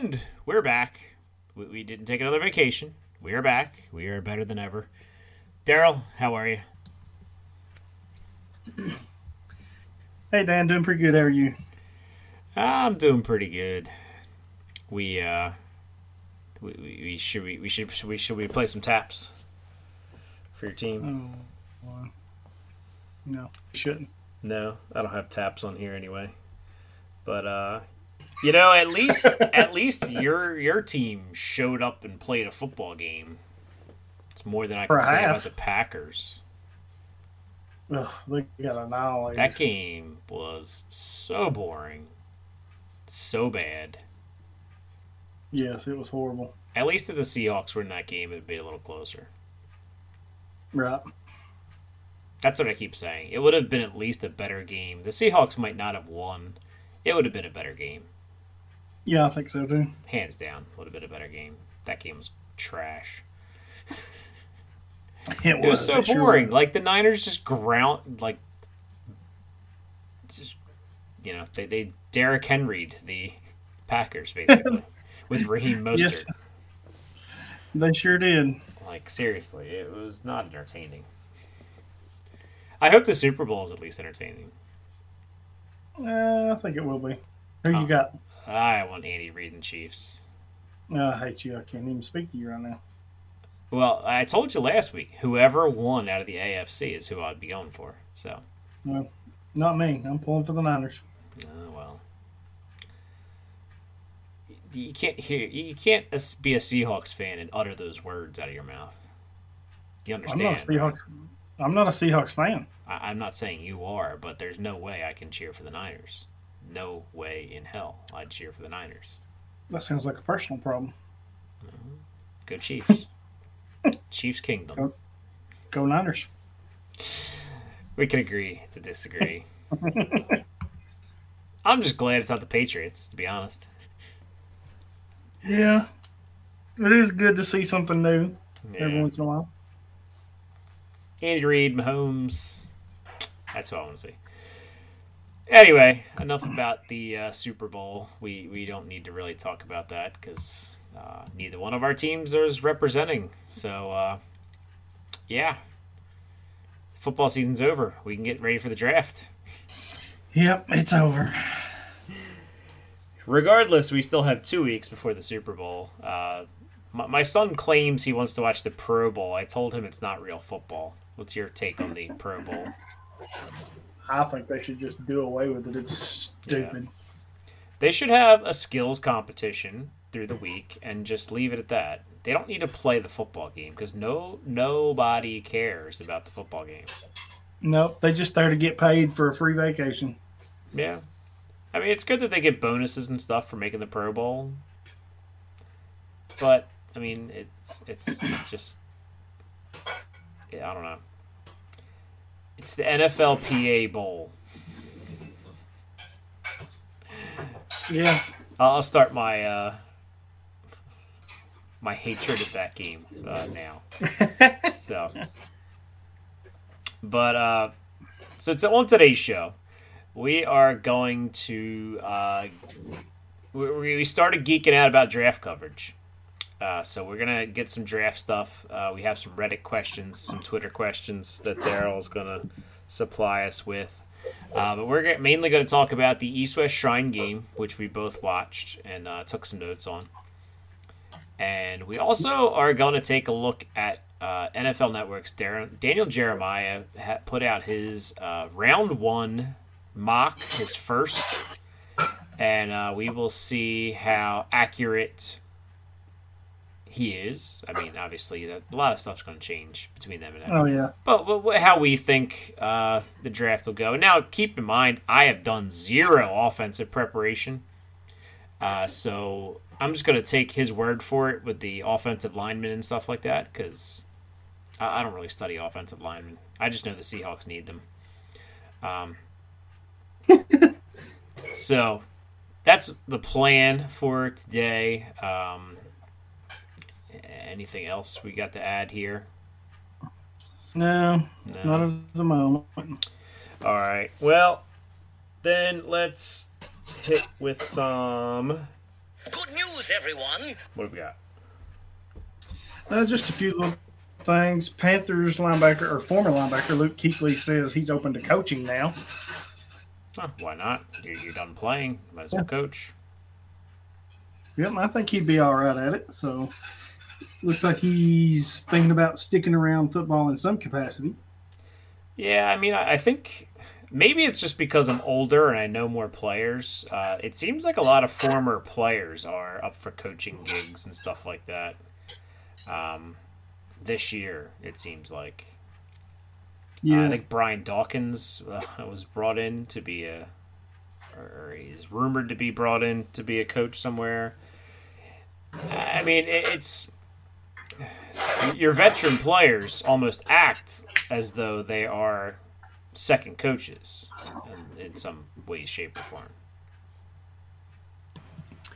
And we're back. We, we didn't take another vacation. We are back. We are better than ever. Darrell, how are you? Hey Dan, doing pretty good. How are you? I'm doing pretty good. We uh, we, we, we should we, we should should we should we play some taps for your team? Oh, well, no, you shouldn't. No, I don't have taps on here anyway. But uh, you know, at least at least your your team showed up and played a football game. It's more than I can a say about the Packers. Ugh, they got annihilated. That game was so boring, so bad. Yes, it was horrible. At least if the Seahawks were in that game, it'd be a little closer. Right. That's what I keep saying. It would have been at least a better game. The Seahawks might not have won. It would have been a better game. Yeah, I think so too. Hands down, would have been a better game. That game was trash. It It was so it sure boring. was. Like the Niners just ground like just you know, they they Derrick Henry the Packers basically with Raheem Mostert. Yes. They sure did. Like seriously, it was not entertaining. I hope the Super Bowl is at least entertaining. Uh, I think it will be. Who Oh. you got? I want Andy Reid and Chiefs. Uh, I hate you. I can't even speak to you right now. Well, I told you last week, whoever won out of the AFC is who I'd be going for. So, Well, not me. I'm pulling for the Niners. uh, well, you can't hear, you can't be a Seahawks fan and utter those words out of your mouth. You understand? I'm not a Seahawks. I'm not a Seahawks fan. I, I'm not saying you are, but there's no way I can cheer for the Niners. No way in hell I'd cheer for the Niners. That sounds like a personal problem. Mm-hmm. Go Chiefs. Chiefs Kingdom. Go. Go Niners. We can agree to disagree. I'm just glad it's not the Patriots, to be honest. Yeah, it is good to see something new every once in a while. Andy Reid, Mahomes. That's what I want to see. Anyway, enough about the uh, Super Bowl. We we don't need to really talk about that because uh, neither one of our teams is representing. So uh, yeah, football season's over. We can get ready for the draft. Yep, it's over. Regardless, we still have two weeks before the Super Bowl. Uh, my, my son claims he wants to watch the Pro Bowl. I told him it's not real football. What's your take on the Pro Bowl? I think they should just do away with it. It's stupid. They should have a skills competition through the week and just leave it at that. They don't need to play the football game because no nobody cares about the football game. Nope, they just there to get paid for a free vacation. Yeah, I mean it's good that they get bonuses and stuff for making the Pro Bowl, but I mean it's it's just yeah, I don't know. It's the NFLPA Bowl. Yeah, I'll start my uh, my hatred of that game uh, now. so, but uh, so it's on today's show. We are going to uh, we, we started geeking out about draft coverage. Uh, so we're gonna get some draft stuff. Uh, we have some Reddit questions, some Twitter questions that Darrell's gonna supply us with. Uh, but we're mainly going to talk about the East West Shrine game, which we both watched and uh, took some notes on. And we also are going to take a look at uh, NFL Network's Dar- Daniel Jeremiah ha- put out his uh, round one mock, his first, and we will see how accurate he is. I mean, obviously, a lot of stuff's going to change between them and him. Oh yeah. But, but how we think uh, the draft will go. Now, keep in mind, I have done zero offensive preparation. Uh, so I'm just going to take his word for it with the offensive linemen and stuff like that because I, I don't really study offensive linemen. I just know the Seahawks need them. Um, so that's the plan for today. Um, anything else we got to add here? No, No. not at the moment. All right. Well, then let's hit with some. Good news, everyone! What do we got? Uh, just a few little things. Panthers linebacker or former linebacker Luke Kuechly says he's open to coaching now. Huh, why not? You're, you're done playing. Might as well coach. Yep, I think he'd be all right at it. So looks like he's thinking about sticking around football in some capacity. Yeah, I mean, I, think maybe it's just because I'm older and I know more players. Uh, it seems like a lot of former players are up for coaching gigs and stuff like that. Um, this year, it seems like. Uh, Yeah, I think Brian Dawkins uh, was brought in to be a, or he's rumored to be brought in to be a coach somewhere. I mean, it, it's your veteran players almost act as though they are second coaches in, in some way, shape, or form.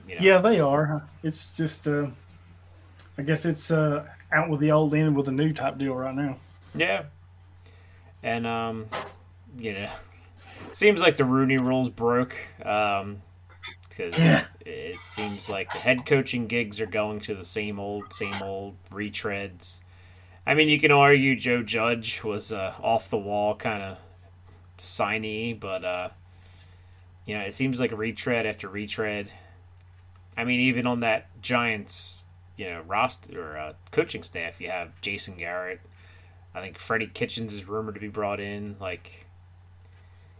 You know? yeah, they are. It's just, uh, I guess it's uh, out with the old in with the new type deal right now. Yeah. And um, you know, seems like the Rooney rules broke. Um, because Yeah. it seems like the head coaching gigs are going to the same old, same old retreads. I mean, you can argue Joe Judge was uh, off the wall kind of signee, but uh, you know, it seems like a retread after retread. I mean, even on that Giants, you know, roster or uh, coaching staff, you have Jason Garrett. I think Freddie Kitchens is rumored to be brought in. Like,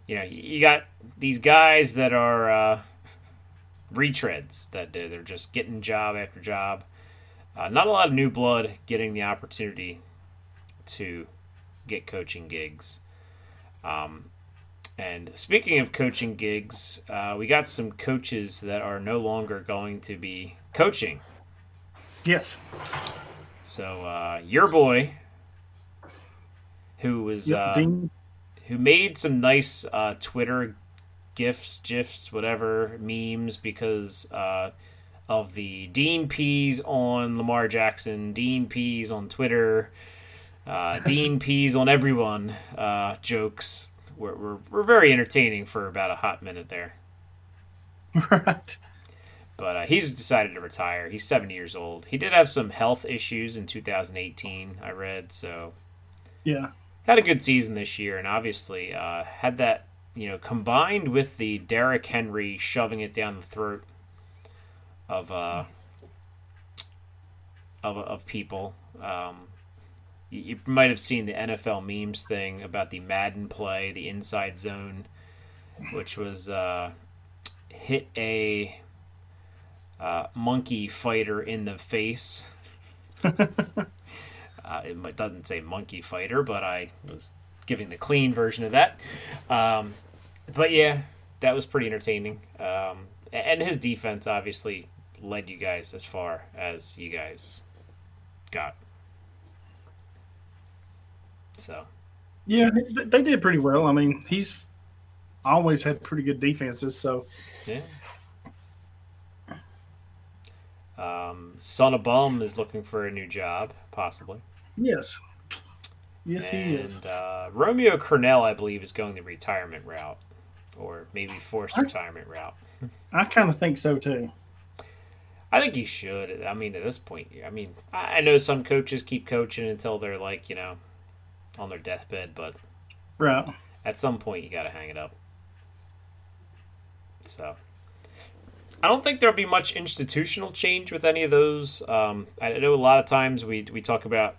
you know, you got these guys that are uh, retreads that they're just getting job after job. Uh, not a lot of new blood getting the opportunity to get coaching gigs. Um, and speaking of coaching gigs, uh, we got some coaches that are no longer going to be coaching. Yes. So uh, your boy, who was Yep, uh, who made some nice uh, Twitter gifs, gifs, whatever memes because uh, of the Dean Pees on Lamar Jackson, Dean Pees on Twitter, uh, Dean Pees on everyone uh, jokes were, were were very entertaining for about a hot minute there. right. But uh, he's decided to retire. He's 70 years old. He did have some health issues in 2018, I read, so Yeah. had a good season this year, and obviously uh, had that you know combined with the Derrick Henry shoving it down the throat of uh, of of people. Um, you, you might have seen the NFL memes thing about the Madden play, the inside zone, which was uh, hit a uh, monkey fighter in the face. Uh, it doesn't say monkey fighter, but I was giving the clean version of that. Um, but yeah, that was pretty entertaining. Um, and his defense obviously led you guys as far as you guys got. So Yeah, they- did pretty well. I mean, he's always had pretty good defenses. So yeah. Um, Son of Bum is looking for a new job, possibly. yes, yes, he is. and uh, Romeo Crennel, I believe, is going the retirement route, or maybe forced retirement route. I kind of think so too. I think he should. I mean, at this point, I mean, I know some coaches keep coaching until they're like, you know, on their deathbed, but Right. at some point, you got to hang it up. So, I don't think there'll be much institutional change with any of those. Um, I know a lot of times we we talk about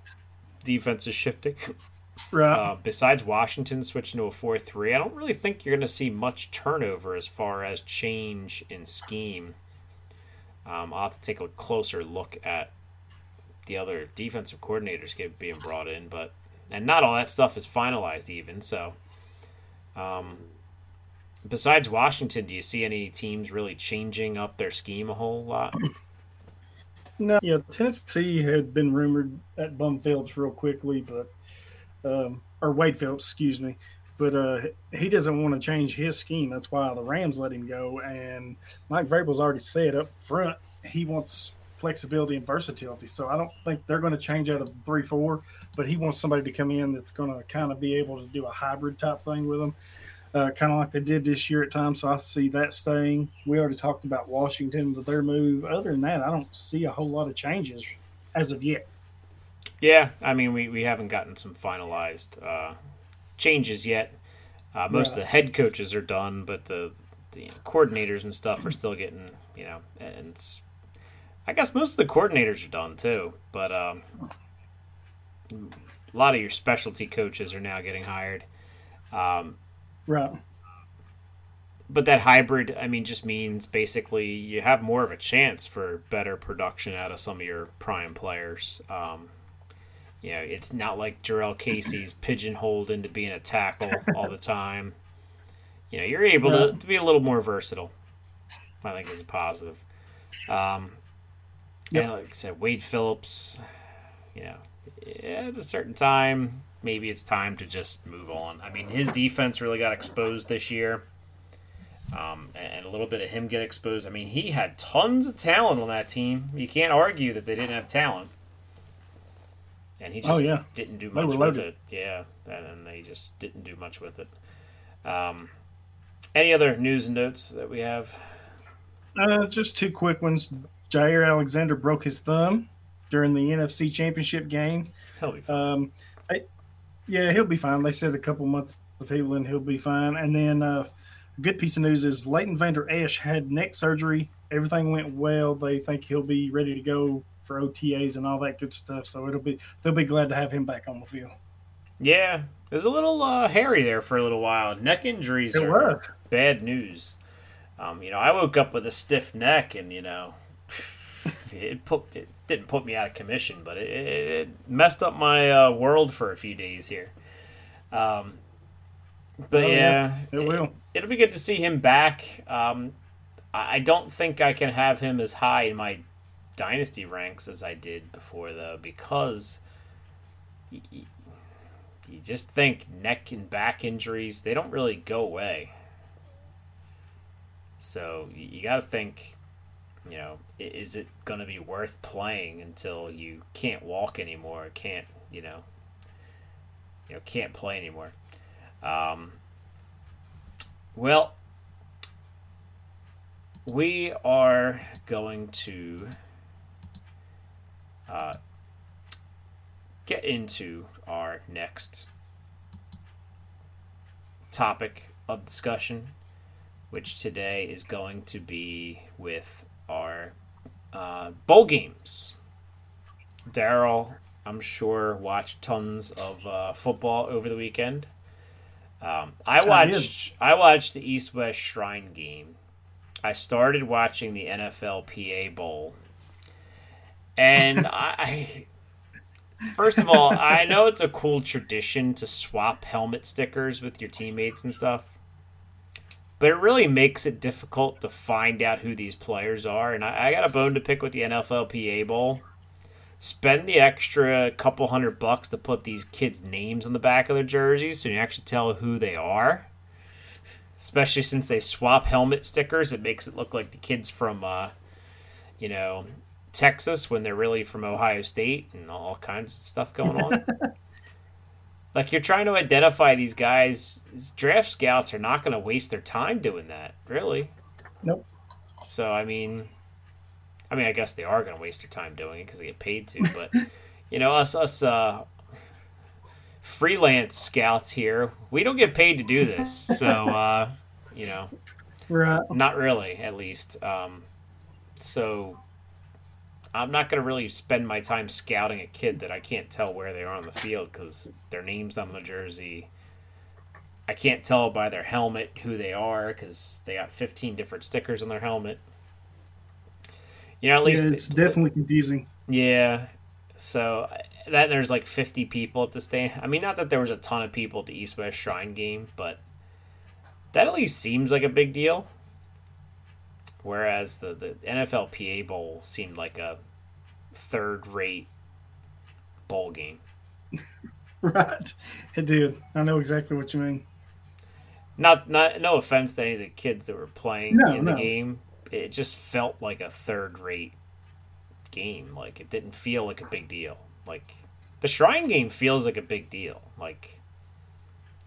defenses shifting. Right. Uh, besides Washington switching to a 4 3, I don't really think you're going to see much turnover as far as change in scheme. Um, I'll have to take a closer look at the other defensive coordinators being brought in, but and not all that stuff is finalized even. So, um, besides Washington, do you see any teams really changing up their scheme a whole lot? No, yeah, Tennessee had been rumored at Bum Phillips real quickly, but um, or Wade Phillips, excuse me, but uh, he doesn't want to change his scheme. That's why the Rams let him go. And Mike Vrabel's already said up front he wants flexibility and versatility. So I don't think they're going to change out of three four, but he wants somebody to come in that's going to kind of be able to do a hybrid type thing with them uh, kind of like they did this year at times. So I see that staying. We already talked about Washington with their move. Other than that, I don't see a whole lot of changes as of yet. Yeah, I mean, we, we haven't gotten some finalized uh, changes yet. Uh, most of the head coaches are done, but the the coordinators and stuff are still getting, you know, and I guess most of the coordinators are done too. But um, a lot of your specialty coaches are now getting hired. Um, Right. But that hybrid, I mean, just means basically you have more of a chance for better production out of some of your prime players. Um, you know, it's not like Jurrell Casey's pigeonholed into being a tackle all the time. You know, you're able to, to, be a little more versatile. I think is a positive. Um, yep. And like I said, Wade Phillips, you know, at a certain time, maybe it's time to just move on. I mean, his defense really got exposed this year. Um, and a little bit of him get exposed. I mean, he had tons of talent on that team. You can't argue that they didn't have talent. And he oh, just oh, yeah. didn't do much with it. Yeah, and they just didn't do much with it. Um, any other news and notes that we have? Uh, just two quick ones. Jaire Alexander broke his thumb during the NFC Championship game. He'll be fine. Um, I, yeah, he'll be fine. They said a couple months of healing, he'll be fine. And then uh, a good piece of news is Leighton Vander Esch had neck surgery. Everything went well. They think he'll be ready to go for OTAs and all that good stuff. So it'll be they'll be glad to have him back on the field. Yeah, it was a little uh, hairy there for a little while. Neck injuries it are was. bad news. Um, you know, I woke up with a stiff neck, and you know, it put it didn't put me out of commission, but it, it messed up my uh, world for a few days here. Um, but oh, yeah, yeah, it will. It, will be good to see him back. Um, I don't think I can have him as high in my dynasty ranks as I did before, though, because you, just think neck and back injuries they don't really go away. So you got to think you know, is it going to be worth playing until you can't walk anymore, can't, you know, you know, can't play anymore? Um, well, we are going to uh, get into our next topic of discussion, which today is going to be with our uh, bowl games. Darrell, I'm sure, watched tons of uh, football over the weekend. Um, I watched I watched the East West Shrine game. I started watching the NFLPA Bowl, and I first of all I know it's a cool tradition to swap helmet stickers with your teammates and stuff but it really makes it difficult to find out who these players are. And I, I got a bone to pick with the NFLPA Bowl. Spend the extra couple hundred bucks to put these kids' names on the back of their jerseys so you actually tell who they are. Especially since they swap helmet stickers, it makes it look like the kids from, uh, you know, Texas when they're really from Ohio State and all kinds of stuff going on. like you're trying to identify these guys. These draft scouts are not going to waste their time doing that really. Nope. So i mean i mean i guess they are going to waste their time doing it because they get paid to but you know us us uh freelance scouts here we don't get paid to do this. So uh you know right not really at least. Um so I'm not going to really spend my time scouting a kid that I can't tell where they are on the field because their name's on the jersey. I can't tell by their helmet who they are because they got 15 different stickers on their helmet. You know, at least yeah, it's definitely confusing. Yeah, So that there's like 50 people at the stand. I mean, not that there was a ton of people at the East West Shrine game, but that at least seems like a big deal. Whereas the the NFLPA Bowl seemed like a third rate bowl game. Right. It did. I know exactly what you mean. Not not no offense to any of the kids that were playing No, in the game. It just felt like a third rate game. Like it didn't feel like a big deal. Like the Shrine game feels like a big deal. Like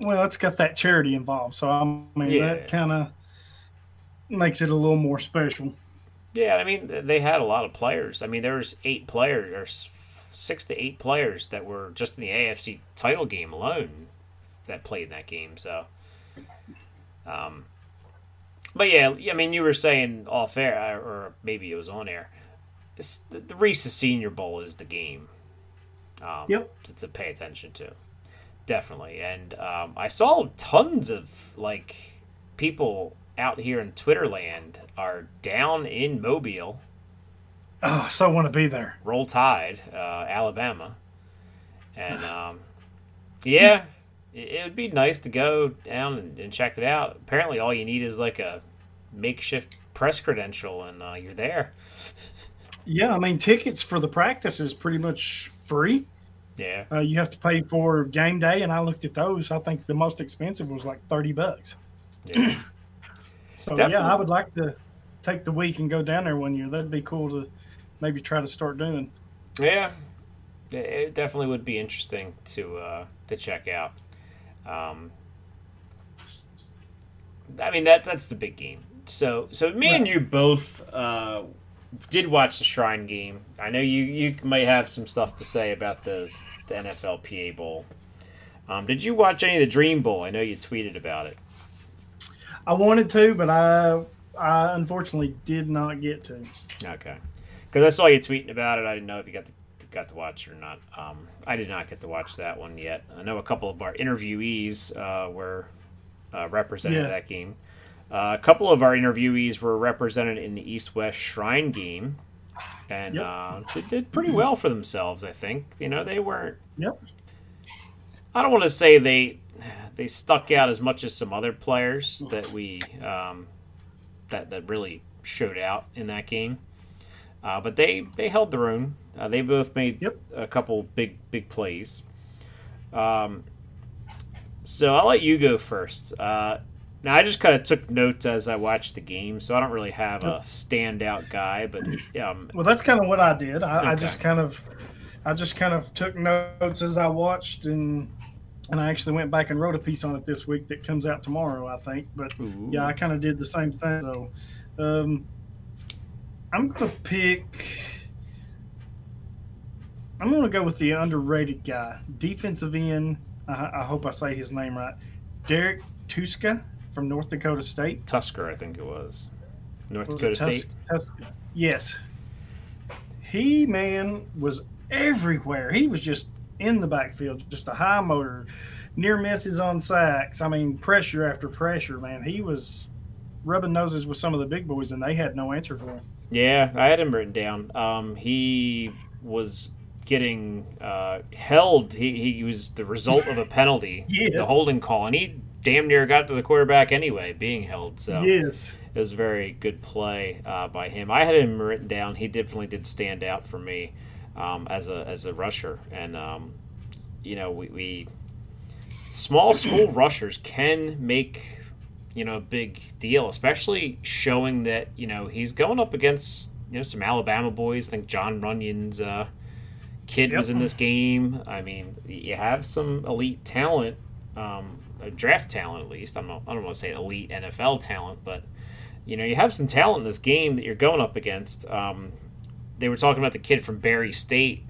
Well, it's got that charity involved, so I mean Yeah. that kind of makes it a little more special. Yeah, I mean they had a lot of players. I mean there was eight players or six to eight players that were just in the AFC title game alone that played in that game. So, um, but yeah, I mean you were saying off air or maybe it was on air. The, the Reese's Senior Bowl is the game. Um, Yep. To, to pay attention to, definitely. And um, I saw tons of like people out here in Twitterland are down in Mobile, Oh, I so want to be there. Roll Tide, uh, Alabama, and um, yeah, it, it would be nice to go down and, and check it out. Apparently, all you need is like a makeshift press credential, and uh, you're there. Yeah, I mean tickets for the practice is pretty much free. Yeah, Uh, you have to pay for game day, and I looked at those. I think the most expensive was like thirty bucks. yeah. So Definitely. yeah, I would like to take the week and go down there one year. That'd be cool to maybe try to start doing. Yeah, it- it definitely would be interesting to uh, to check out. Um, I mean that that's the big game. So so me and you both uh, did watch the Shrine game. I know you you might have some stuff to say about the the NFLPA Bowl. Um, did you watch any of the Dream Bowl? I know you tweeted about it. I wanted to, but I I unfortunately did not get to. Okay, because I saw you tweeting about it. I didn't know if you got to got to watch or not. Um, I did not get to watch that one yet. I know a couple of our interviewees uh, were uh, represented Yeah. that game. Uh, a couple of our interviewees were represented in the East West Shrine game, and Yep. uh, they did pretty well for themselves. I think you know they weren't. Yep. I don't want to say they they stuck out as much as some other players that we um, that that really showed out in that game. Uh, but they they held their own. Uh, they both made Yep. a couple big big plays. Um, so I'll let you go first. Uh, now I just kind of took notes as I watched the game, so I don't really have a standout guy. But um, Well, that's kind of what I did. I, I just kind of, I just kind of took notes as I watched, and and I actually went back and wrote a piece on it this week that comes out tomorrow, I think. But Ooh. yeah, I kind of did the same thing. So, um, I'm gonna pick. I'm gonna go with the underrated guy, defensive end. I, I hope I say his name right. Derrek Tuszka from North Dakota State. Tusker, I think it was North Was Dakota Tus- State. Tus- yes. He man was everywhere. He was just in the backfield, just a high motor, near misses on sacks. I mean, pressure after pressure, man. He was rubbing noses with some of the big boys, and they had no answer for him. Yeah, I had him written down. Um, he was getting uh, held. He, he was the result of a penalty, Yes. the holding call, and he damn near got to the quarterback anyway, being held. So Yes. it was a very good play uh, by him. I had him written down. He definitely did stand out for me um, as a as a rusher, and um, you know we, we small school rushers can make you know a big deal, especially showing that you know he's going up against you know some Alabama boys. I think Jon Runyan's uh, kid was in this game. I mean, you have some elite talent, um, uh, draft talent at least. I'm not, I don't want to say elite NFL talent, but you know you have some talent in this game that you're going up against. Um, they were talking about the kid from Barry State,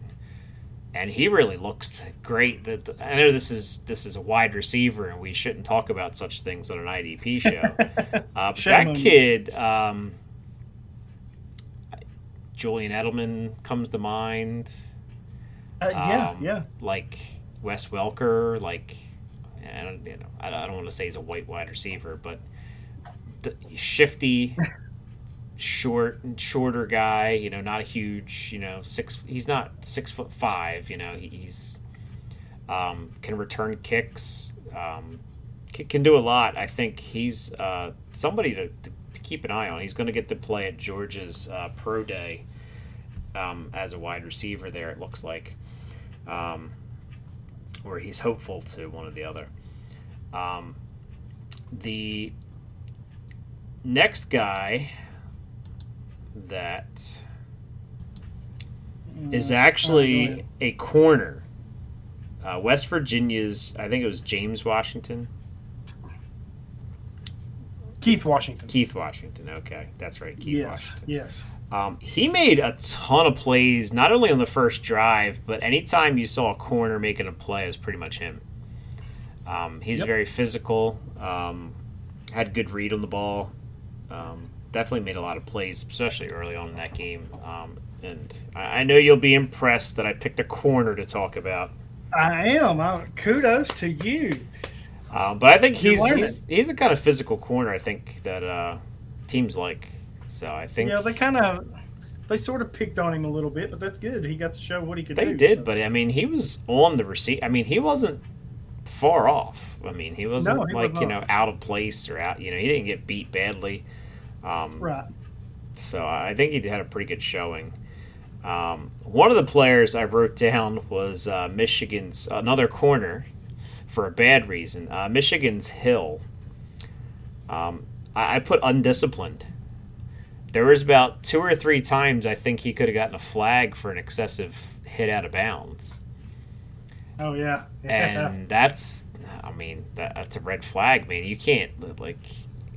and he really looks great. That I know this is this is a wide receiver, and we shouldn't talk about such things on an IDP show. uh, but that kid, um, Julian Edelman comes to mind. Uh, yeah, Um, yeah. Like Wes Welker, like I don't, you know, I don't, I don't want to say he's a white wide receiver, but the, shifty, short shorter guy. You know, not a huge. You know, six. He's not six foot five. You know, he's um, can return kicks. Um, can, do a lot. I think he's uh, somebody to, to, to keep an eye on. He's going to get to play at Georgia's uh, pro day um, as a wide receiver. There, it looks like, um, or he's hopeful to one or the other. Um, the next guy that is actually a corner. Uh, West Virginia's, I think it was James Washington. Keith Washington. Keith Washington. Okay, that's right. Keith yes, Washington. yes. Um, he made a ton of plays, not only on the first drive, but anytime you saw a corner making a play, it was pretty much him. Um, he's Yep. very physical, um, had good read on the ball, um, definitely made a lot of plays, especially early on in that game. Um, and I, I know you'll be impressed that I picked a corner to talk about. I am. I, kudos to you. Um, but I think he's, he's he's the kind of physical corner I think that uh, teams like. So I think Yeah, they kind of they sort of picked on him a little bit, but that's good. He got to show what he could They do. did, so. but I mean, he was on the receipt. I mean, he wasn't far off. I mean, he wasn't No, he like was you know out of place or out. You know, he didn't get beat badly. Um, right. So I think he had a pretty good showing. Um, one of the players I wrote down was uh, Michigan's another corner for a bad reason. Uh, Michigan's Hill. Um, I, I put undisciplined. There was about two or three times I think he could have gotten a flag for an excessive hit out of bounds, Oh yeah. Yeah. and that's, I mean, that, that's a red flag, man. You can't like,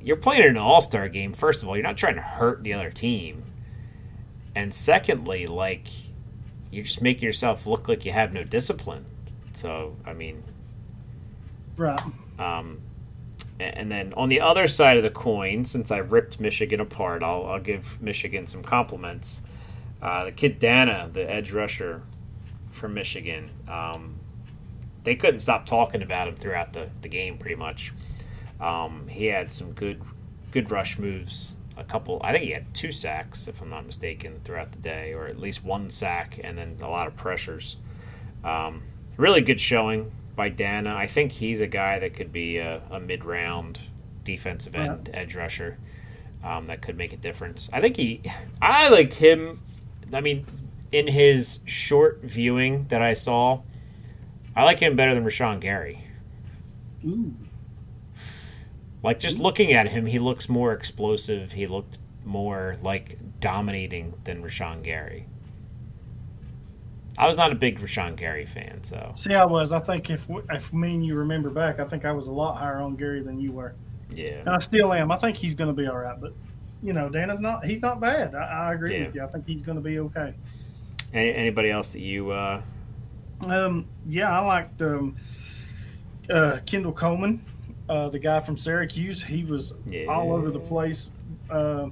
you're playing in an All Star game. First of all, you're not trying to hurt the other team, and secondly, like, you're just making yourself look like you have no discipline. So, I mean, right. um, and then on the other side of the coin, since I ripped Michigan apart, I'll, I'll give Michigan some compliments. Uh, the kid Danna, the edge rusher from Michigan, um, they couldn't stop talking about him throughout the, the game pretty much. Um, he had some good good rush moves. A couple, I think he had two sacks, if I'm not mistaken, throughout the day, or at least one sack, and then a lot of pressures. Um, really good showing by Danna. I think he's a guy that could be a, a mid round defensive end edge rusher um, that could make a difference. I think he, I like him. I mean, in his short viewing that I saw, I like him better than Rashan Gary. Ooh. Like just looking at him, he looks more explosive. He looked more like dominating than Rashan Gary. I was not a big Rashan Gary fan, so See, I was. I think if if me and you remember back, I think I was a lot higher on Gary than you were, yeah. and I still am. I think he's going to be all right, but you know, Danna's not. He's not bad. I, I agree Yeah. with you. I think he's going to be okay. Any, anybody else that you? Uh, Um, yeah, I liked um, uh, Kendall Coleman, uh, the guy from Syracuse. He was Yeah. all over the place. Uh,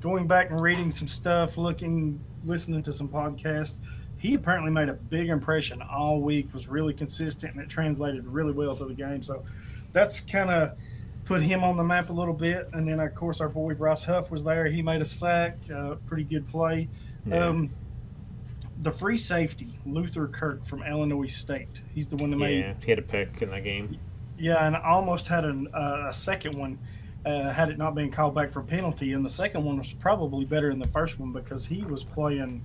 going back and reading some stuff, looking, listening to some podcasts. He apparently made a big impression all week. Was really consistent, and it translated really well to the game. So that's kind of put him on the map a little bit. And then, of course, our boy Bryce Huff was there. He made a sack, uh, pretty good play. Yeah. Um, the free safety, Luther Kirk from Illinois State. He's the one that made, yeah, he had a pick in that game. Yeah, and almost had an, uh, a second one uh, had it not been called back for penalty. And the second one was probably better than the first one because he was playing.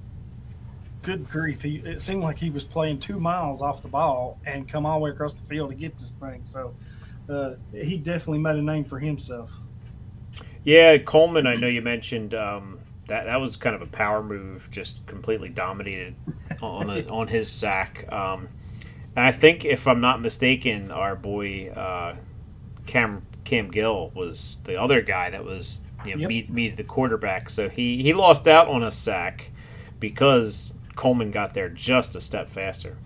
Good grief! He it seemed like he was playing two miles off the ball and come all the way across the field to get this thing. So uh, he definitely made a name for himself. Yeah, Coleman. I know you mentioned um, that. That was kind of a power move, just completely dominated on his, on his sack. Um, and I think, if I'm not mistaken, our boy uh, Cam Cam Gill was the other guy that was you know Yep. meet meet the quarterback. So he he lost out on a sack because Coleman got there just a step faster.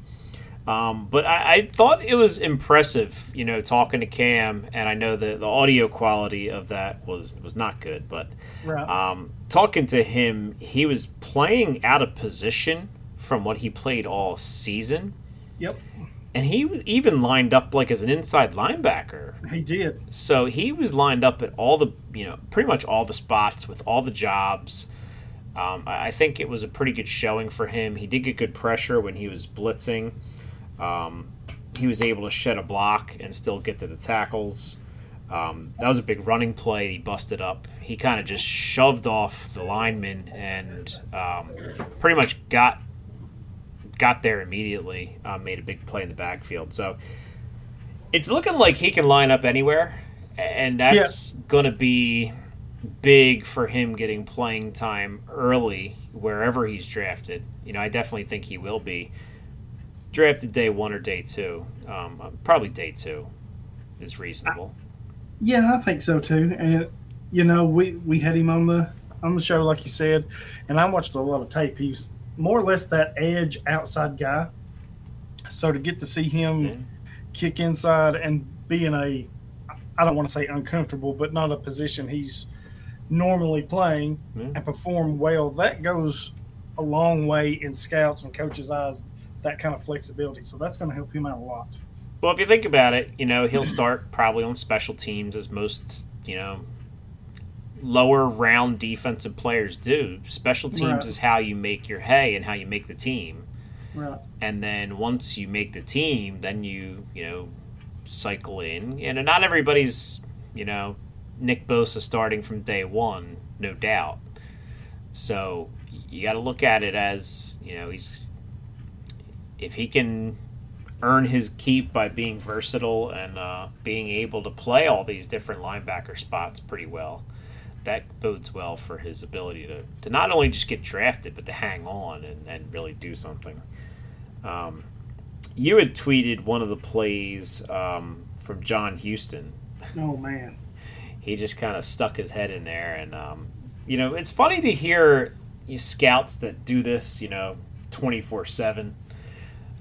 Um, but I, I thought it was impressive, you know, talking to Cam, and I know that the audio quality of that was was not good, but Right. um, talking to him, he was playing out of position from what he played all season, yep. and he even lined up like as an inside linebacker. He did. So he was lined up at all the, you know, pretty much all the spots with all the jobs. Um, I think it was a pretty good showing for him. He did get good pressure when he was blitzing. Um, he was able to shed a block and still get to the tackles. Um, that was a big running play. He busted up. He kind of just shoved off the lineman and um, pretty much got got there immediately. Uh, made a big play in the backfield. So it's looking like he can line up anywhere, and that's going to be big for him getting playing time early wherever he's drafted. You know, I definitely think he will be drafted day one or day two. Um, probably day two is reasonable. Yeah, I think so too. And you know, we we had him on the on the show, like you said, and I watched a lot of tape. He's more or less that edge outside guy. So to get to see him Yeah. kick inside and be in a, I don't want to say uncomfortable, but not a position he's normally playing Yeah. and perform well, that goes a long way in scouts and coaches' eyes. That kind of flexibility. So that's going to help him out a lot. Well, if you think about it, you know, he'll start probably on special teams as most, you know, lower round defensive players do. Special teams Right. is how you make your hay and how you make the team. Right. And then once you make the team, then you, you know, cycle in. And not everybody's, you know, Nick Bosa starting from day one, no doubt. So you got to look at it as, you know, he's if he can earn his keep by being versatile and uh, being able to play all these different linebacker spots pretty well. That bodes well for his ability to, to not only just get drafted, but to hang on and, and really do something. Um, you had tweeted one of the plays um, from John Houston. Oh man. He just kind of stuck his head in there. And, um, you know, it's funny to hear you scouts that do this, you know, 24 7.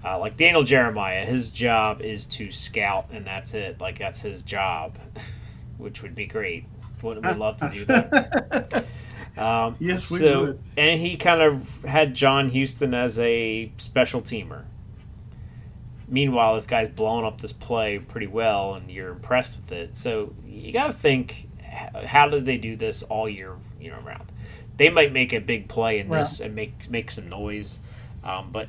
Uh, like Daniel Jeremiah, his job is to scout, and that's it. Like that's his job, which would be great. Would would love to do that. Um, Yes, we so, would. And he kind of had John Houston as a special teamer. Meanwhile, this guy's blowing up this play pretty well, and you're impressed with it. So you got to think, how did they do this all year, you know, round? They might make a big play in this and make make some noise, um, but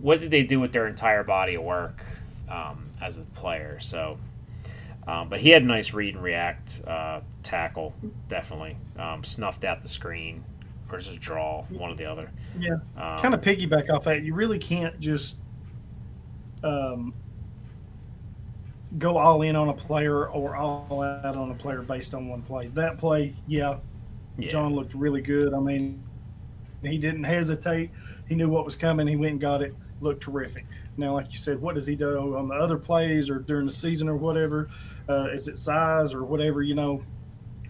what did they do with their entire body of work um, as a player? So, um, but he had a nice read and react uh, tackle, definitely um, snuffed out the screen or just draw one or the other. Yeah. Um, kind of piggyback off that. You really can't just um, go all in on a player or all out on a player based on one play. That play, yeah, yeah. John looked really good. I mean, he didn't hesitate. He knew what was coming. He went and got it. Looked terrific. Now, like you said, what does he do on the other plays or during the season or whatever? Uh, is it size or whatever? You know,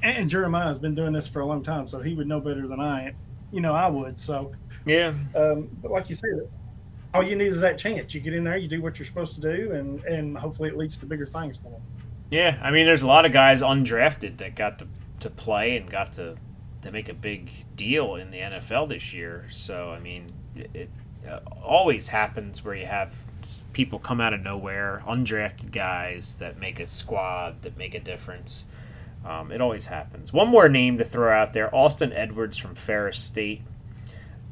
and Jeremiah's been doing this for a long time, so he would know better than I. You know, I would. So, yeah, um, but like you said, all you need is that chance. You get in there, you do what you're supposed to do, and and hopefully it leads to bigger things for them. Yeah, I mean, there's a lot of guys undrafted that got to, to play and got to to make a big deal in the NFL this year. So I mean, it, it uh, always happens where you have people come out of nowhere, undrafted guys that make a squad that make a difference. Um, it always happens. One more name to throw out there: Austin Edwards from Ferris State.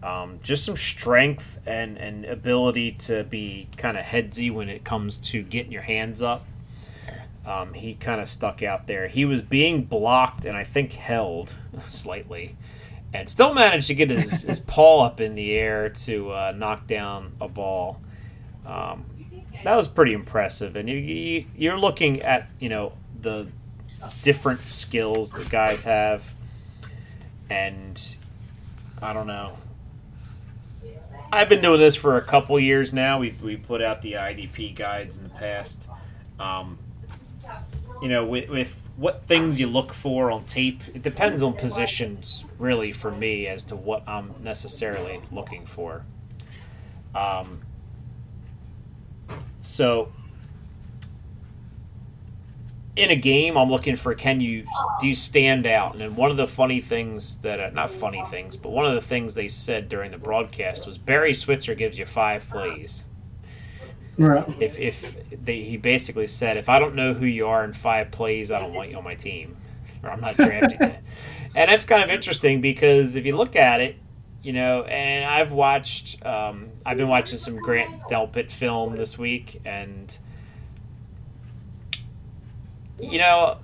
Um, just some strength and, and ability to be kind of headsy when it comes to getting your hands up. Um, he kind of stuck out there. He was being blocked and I think held slightly, and still managed to get his, his paw up in the air to uh, knock down a ball. Um, that was pretty impressive. And you, you, you're looking at you know the different skills that guys have, and I don't know. I've been doing this for a couple years now. We we put out the IDP guides in the past. Um, you know, with, with what things you look for on tape, it depends on positions, really, for me, as to what I'm necessarily looking for. Um, so, in a game, I'm looking for can you do you stand out? And then one of the funny things that uh, not funny things, but one of the things they said during the broadcast was Barry Switzer gives you five plays. Right. if if they, he basically said, if I don't know who you are in five plays, I don't want you on my team, or I'm not drafting you. And that's kind of interesting because if you look at it, you know, and I've watched, um, I've been watching some Grant Delpit film this week, and you know,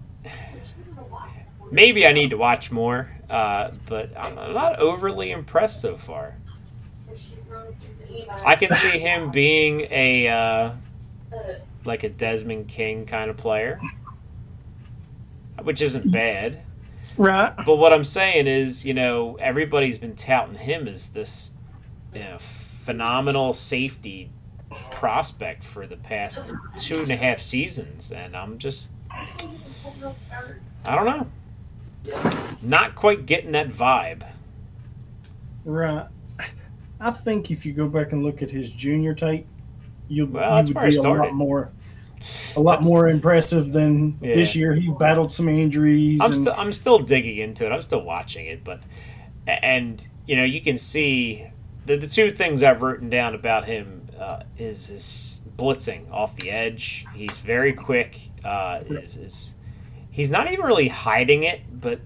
maybe I need to watch more, uh, but I'm not overly impressed so far. I can see him being a uh, like a Desmond King kind of player, which isn't bad. Right. But what I'm saying is, you know, everybody's been touting him as this you know, phenomenal safety prospect for the past two and a half seasons, and I'm just, I don't know, not quite getting that vibe. Right. I think if you go back and look at his junior tape, you, Well, you would be a started. lot more, a lot That's- more impressive than Yeah. this year. He battled some injuries. I'm and, still I'm still digging into it. I'm still watching it, but and you know you can see the the two things I've written down about him uh, is his blitzing off the edge. He's very quick. Uh, is, is he's not even really hiding it, but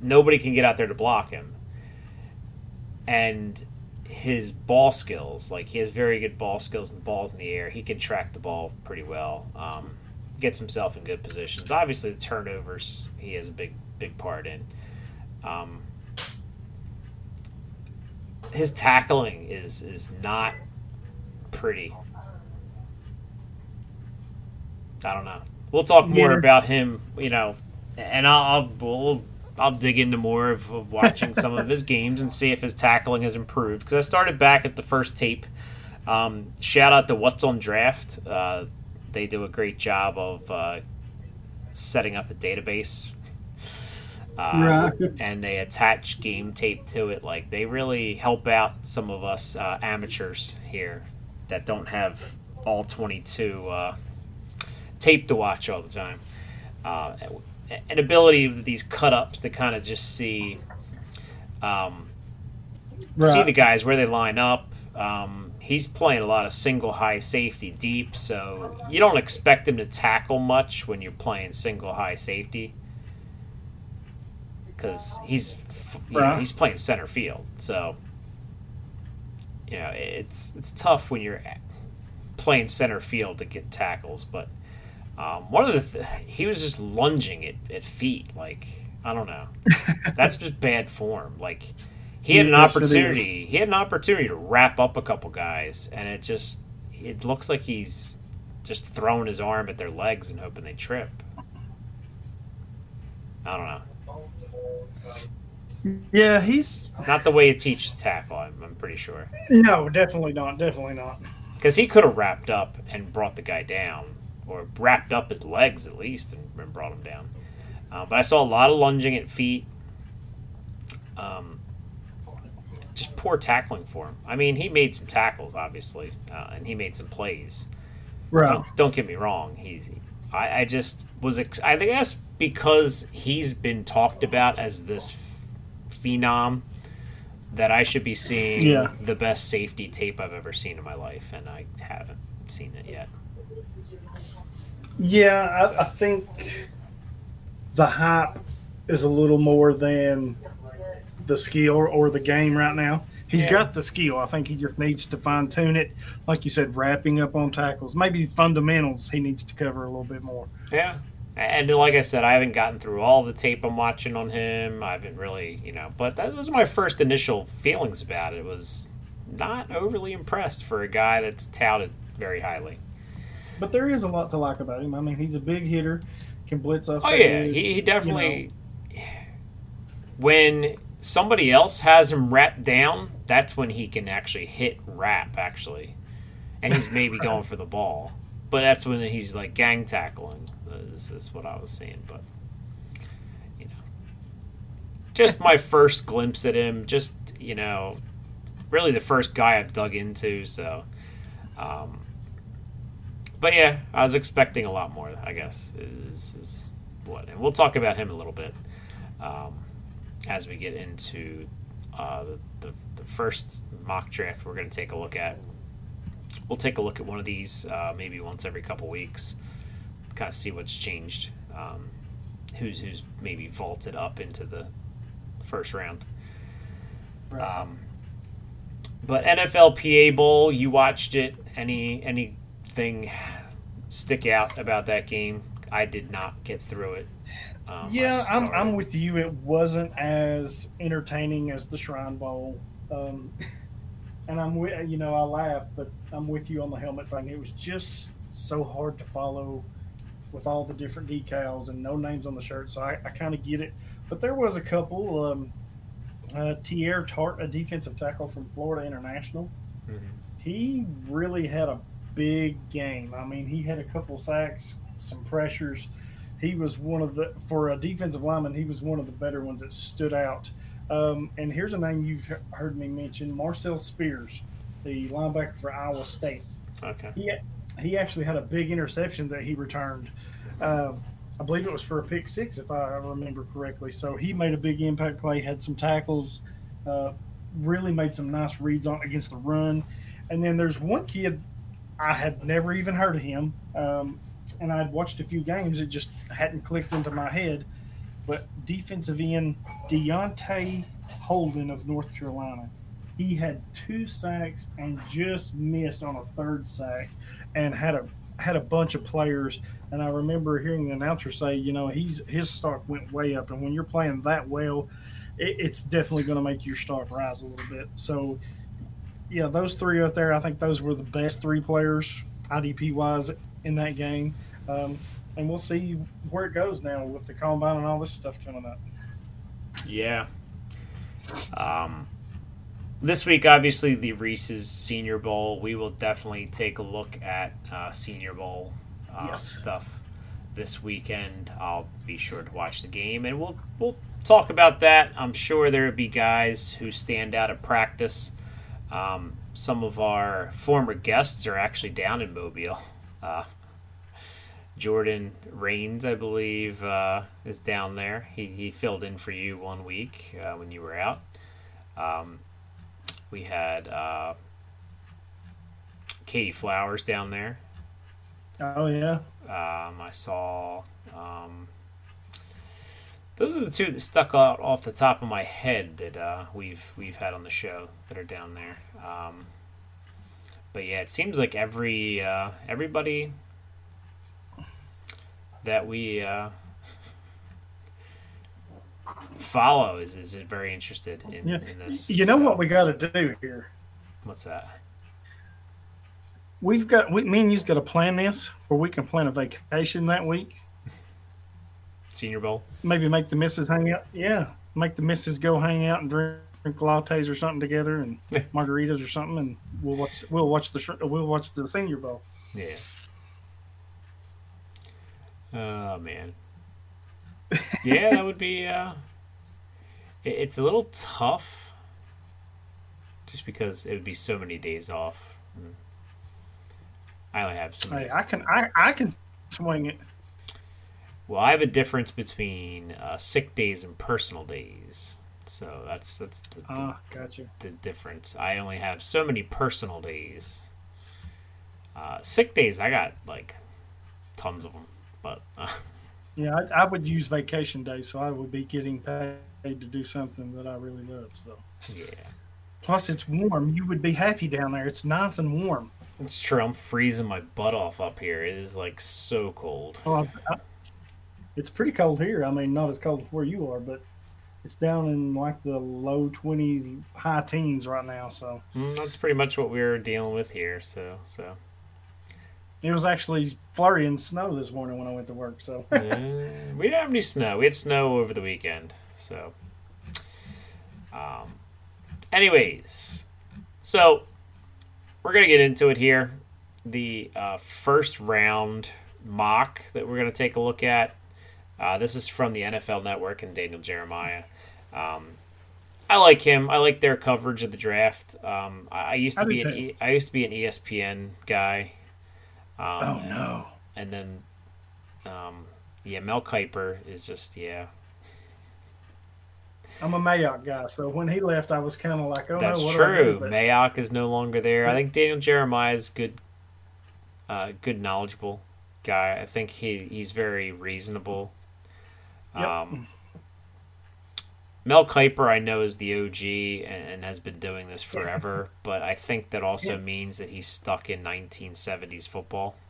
nobody can get out there to block him. And his ball skills, like he has very good ball skills and balls in the air. He can track the ball pretty well. Um, gets himself in good positions. Obviously, the turnovers he has a big big part in. Um, his tackling is is not pretty. I don't know. We'll talk more about him, you know, and I'll I'll, we'll, I'll dig into more of, of watching some of his games and see if his tackling has improved. Because I started back at the first tape. Um, shout out to What's on Draft. Uh, they do a great job of uh, setting up a database. Uh. And they attach game tape to it. Like they really help out some of us uh, amateurs here that don't have all 22 uh, tape to watch all the time. Uh, an ability with these cut ups to kind of just see um, see the guys where they line up. Um, he's playing a lot of single high safety deep, so you don't expect him to tackle much when you're playing single high safety because he's you know, he's playing center field. So you know it's it's tough when you're playing center field to get tackles, but. Um, one of the th- he was just lunging at, at feet like I don't know. That's just bad form. Like he had an Yes, opportunity. He had an opportunity to wrap up a couple guys, and it just it looks like he's just throwing his arm at their legs and hoping they trip. I don't know. Yeah, he's Not the way you teach to tackle. I'm, I'm pretty sure no, definitely not. Definitely not. because he could have wrapped up and brought the guy down, or wrapped up his legs at least and, and brought him down. Uh, but I saw a lot of lunging at feet. Um, just poor tackling for him. I mean, he made some tackles, obviously, uh, and he made some plays. Right. Don't, don't get me wrong. He's. I, I just was. Ex- I guess because he's been talked about as this phenom that I should be seeing Yeah. the best safety tape I've ever seen in my life, and I haven't seen it yet. Yeah, I, I think the hype is a little more than the skill or the game right now. He's Yeah. got the skill. I think he just needs to fine tune it. Like you said, wrapping up on tackles. Maybe fundamentals he needs to cover a little bit more. Yeah. And like I said, I haven't gotten through all the tape I'm watching on him. I haven't really, you know, but that was my first initial feelings about it. Was not overly impressed for a guy that's touted very highly. But there is a lot to like about him. I mean, he's a big hitter, can blitz off. Oh yeah, edge. he, he definitely. When somebody else has him wrapped down, that's when he can actually hit wrap actually, and he's maybe going for the ball. But that's when he's like gang tackling. Is, is what I was saying. But you know, just my first glimpse at him. Just you know, really the first guy I've dug into. So. Um, but yeah, I was expecting a lot more. I guess is, is what, and we'll talk about him a little bit um, as we get into uh, the, the the first mock draft we're going to take a look at. we'll take a look at one of these uh, maybe once every couple weeks, kind of see what's changed. Um, who's who's maybe vaulted up into the first round. Right. Um, but NFL PA Bowl, you watched it. Any any anything stick out about that game? I did not get through it. Um, yeah, I'm, I'm with you. It wasn't as entertaining as the Shrine Bowl. Um, and I'm with, you know, I laugh, but I'm with you on the helmet thing. It was just so hard to follow with all the different decals and no names on the shirt. So I, I kind of get it. But there was a couple. Um, uh, Teair Tart, a defensive tackle from Florida International, Mhm. he really had a big game. I mean, he had a couple sacks, some pressures. He was one of the for a defensive lineman. He was one of the better ones that stood out. Um, and here's a name you've heard me mention: Marcel Spears, the linebacker for Iowa State. Okay. He he actually had a big interception that he returned. Um, I believe it was for a pick six, if I remember correctly. So he made a big impact play, had some tackles, uh, really made some nice reads on against the run. And then there's one kid I had never even heard of him, um, and I'd watched a few games. It just hadn't clicked into my head. But defensive end Deontay Holden of North Carolina, he had two sacks and just missed on a third sack, and had a had a bunch of players. And I remember hearing the announcer say, you know, he's his stock went way up, and when you're playing that well, it, it's definitely going to make your stock rise a little bit. So, yeah, those three out there, I think those were the best three players IDP wise in that game. Um, and we'll see where it goes now with the combine and all this stuff coming up. Yeah. Um, this week, obviously, the Reese's Senior Bowl. We will definitely take a look at uh, Senior Bowl uh, Yes. stuff this weekend. I'll be sure to watch the game, and we'll we'll talk about that. I'm sure there will be guys who stand out at practice. Um, some of our former guests are actually down in Mobile. Uh, Jordan Rains, I believe, uh, is down there. He, he filled in for you one week uh, when you were out. Um, we had uh, Katie Flowers down there. Oh yeah, Um, I saw. Um, those are the two that stuck out off the top of my head that uh, we've we've had on the show that are down there. Um, but yeah, it seems like every uh, everybody that we uh, follow is, is very interested in, yeah. in this. You know so- what we got to do here? What's that? We've got we, me and you's got to plan this where we can plan a vacation that week. Senior Bowl. Maybe make the misses hang out. Yeah, make the misses go hang out and drink, drink lattes or something together and Yeah. margaritas or something, and we'll watch we'll watch the we'll watch the Senior Bowl. Yeah. Oh man. Yeah, that would be. Uh, it- it's a little tough, just because it would be so many days off. I only have so many. Hey, I can I, I can swing it. Well, I have a difference between uh, sick days and personal days, so that's that's the, the, Ah, gotcha. the difference. I only have so many personal days. Uh, sick days, I got like tons of them, but. Uh, Yeah, I, I would use vacation days, so I would be getting paid to do something that I really love. So, Yeah, plus it's warm. You would be happy down there. It's nice and warm. it's true. I'm freezing my butt off up here. It is like so cold. Oh, I, I, it's pretty cold here. I mean, not as cold as where you are, but it's down in like the low twenties, high teens right now. So Mm, that's pretty much what we were dealing with here. So, so it was actually flurrying snow this morning when I went to work. So we didn't have any snow. We had snow over the weekend. So, um, anyways, so we're gonna get into it here. The uh, first round mock that we're gonna take a look at. Uh, this is from the NFL Network and Daniel Jeremiah. Um, I like him. I like their coverage of the draft. Um, I, I used to be an e, I used to be an ESPN guy. Um, oh no, and then um, yeah, Mel Kiper is just yeah. I'm a Mayock guy, so when he left, I was kind of like, oh That's no, what do do? true. But- Mayock is no longer there. I think Daniel Jeremiah is good, uh, good knowledgeable guy. I think he he's very reasonable. Yep. Um, Mel Kiper, I know, is the OG and, and has been doing this forever, but I think that also Yeah. means that he's stuck in 1970s football.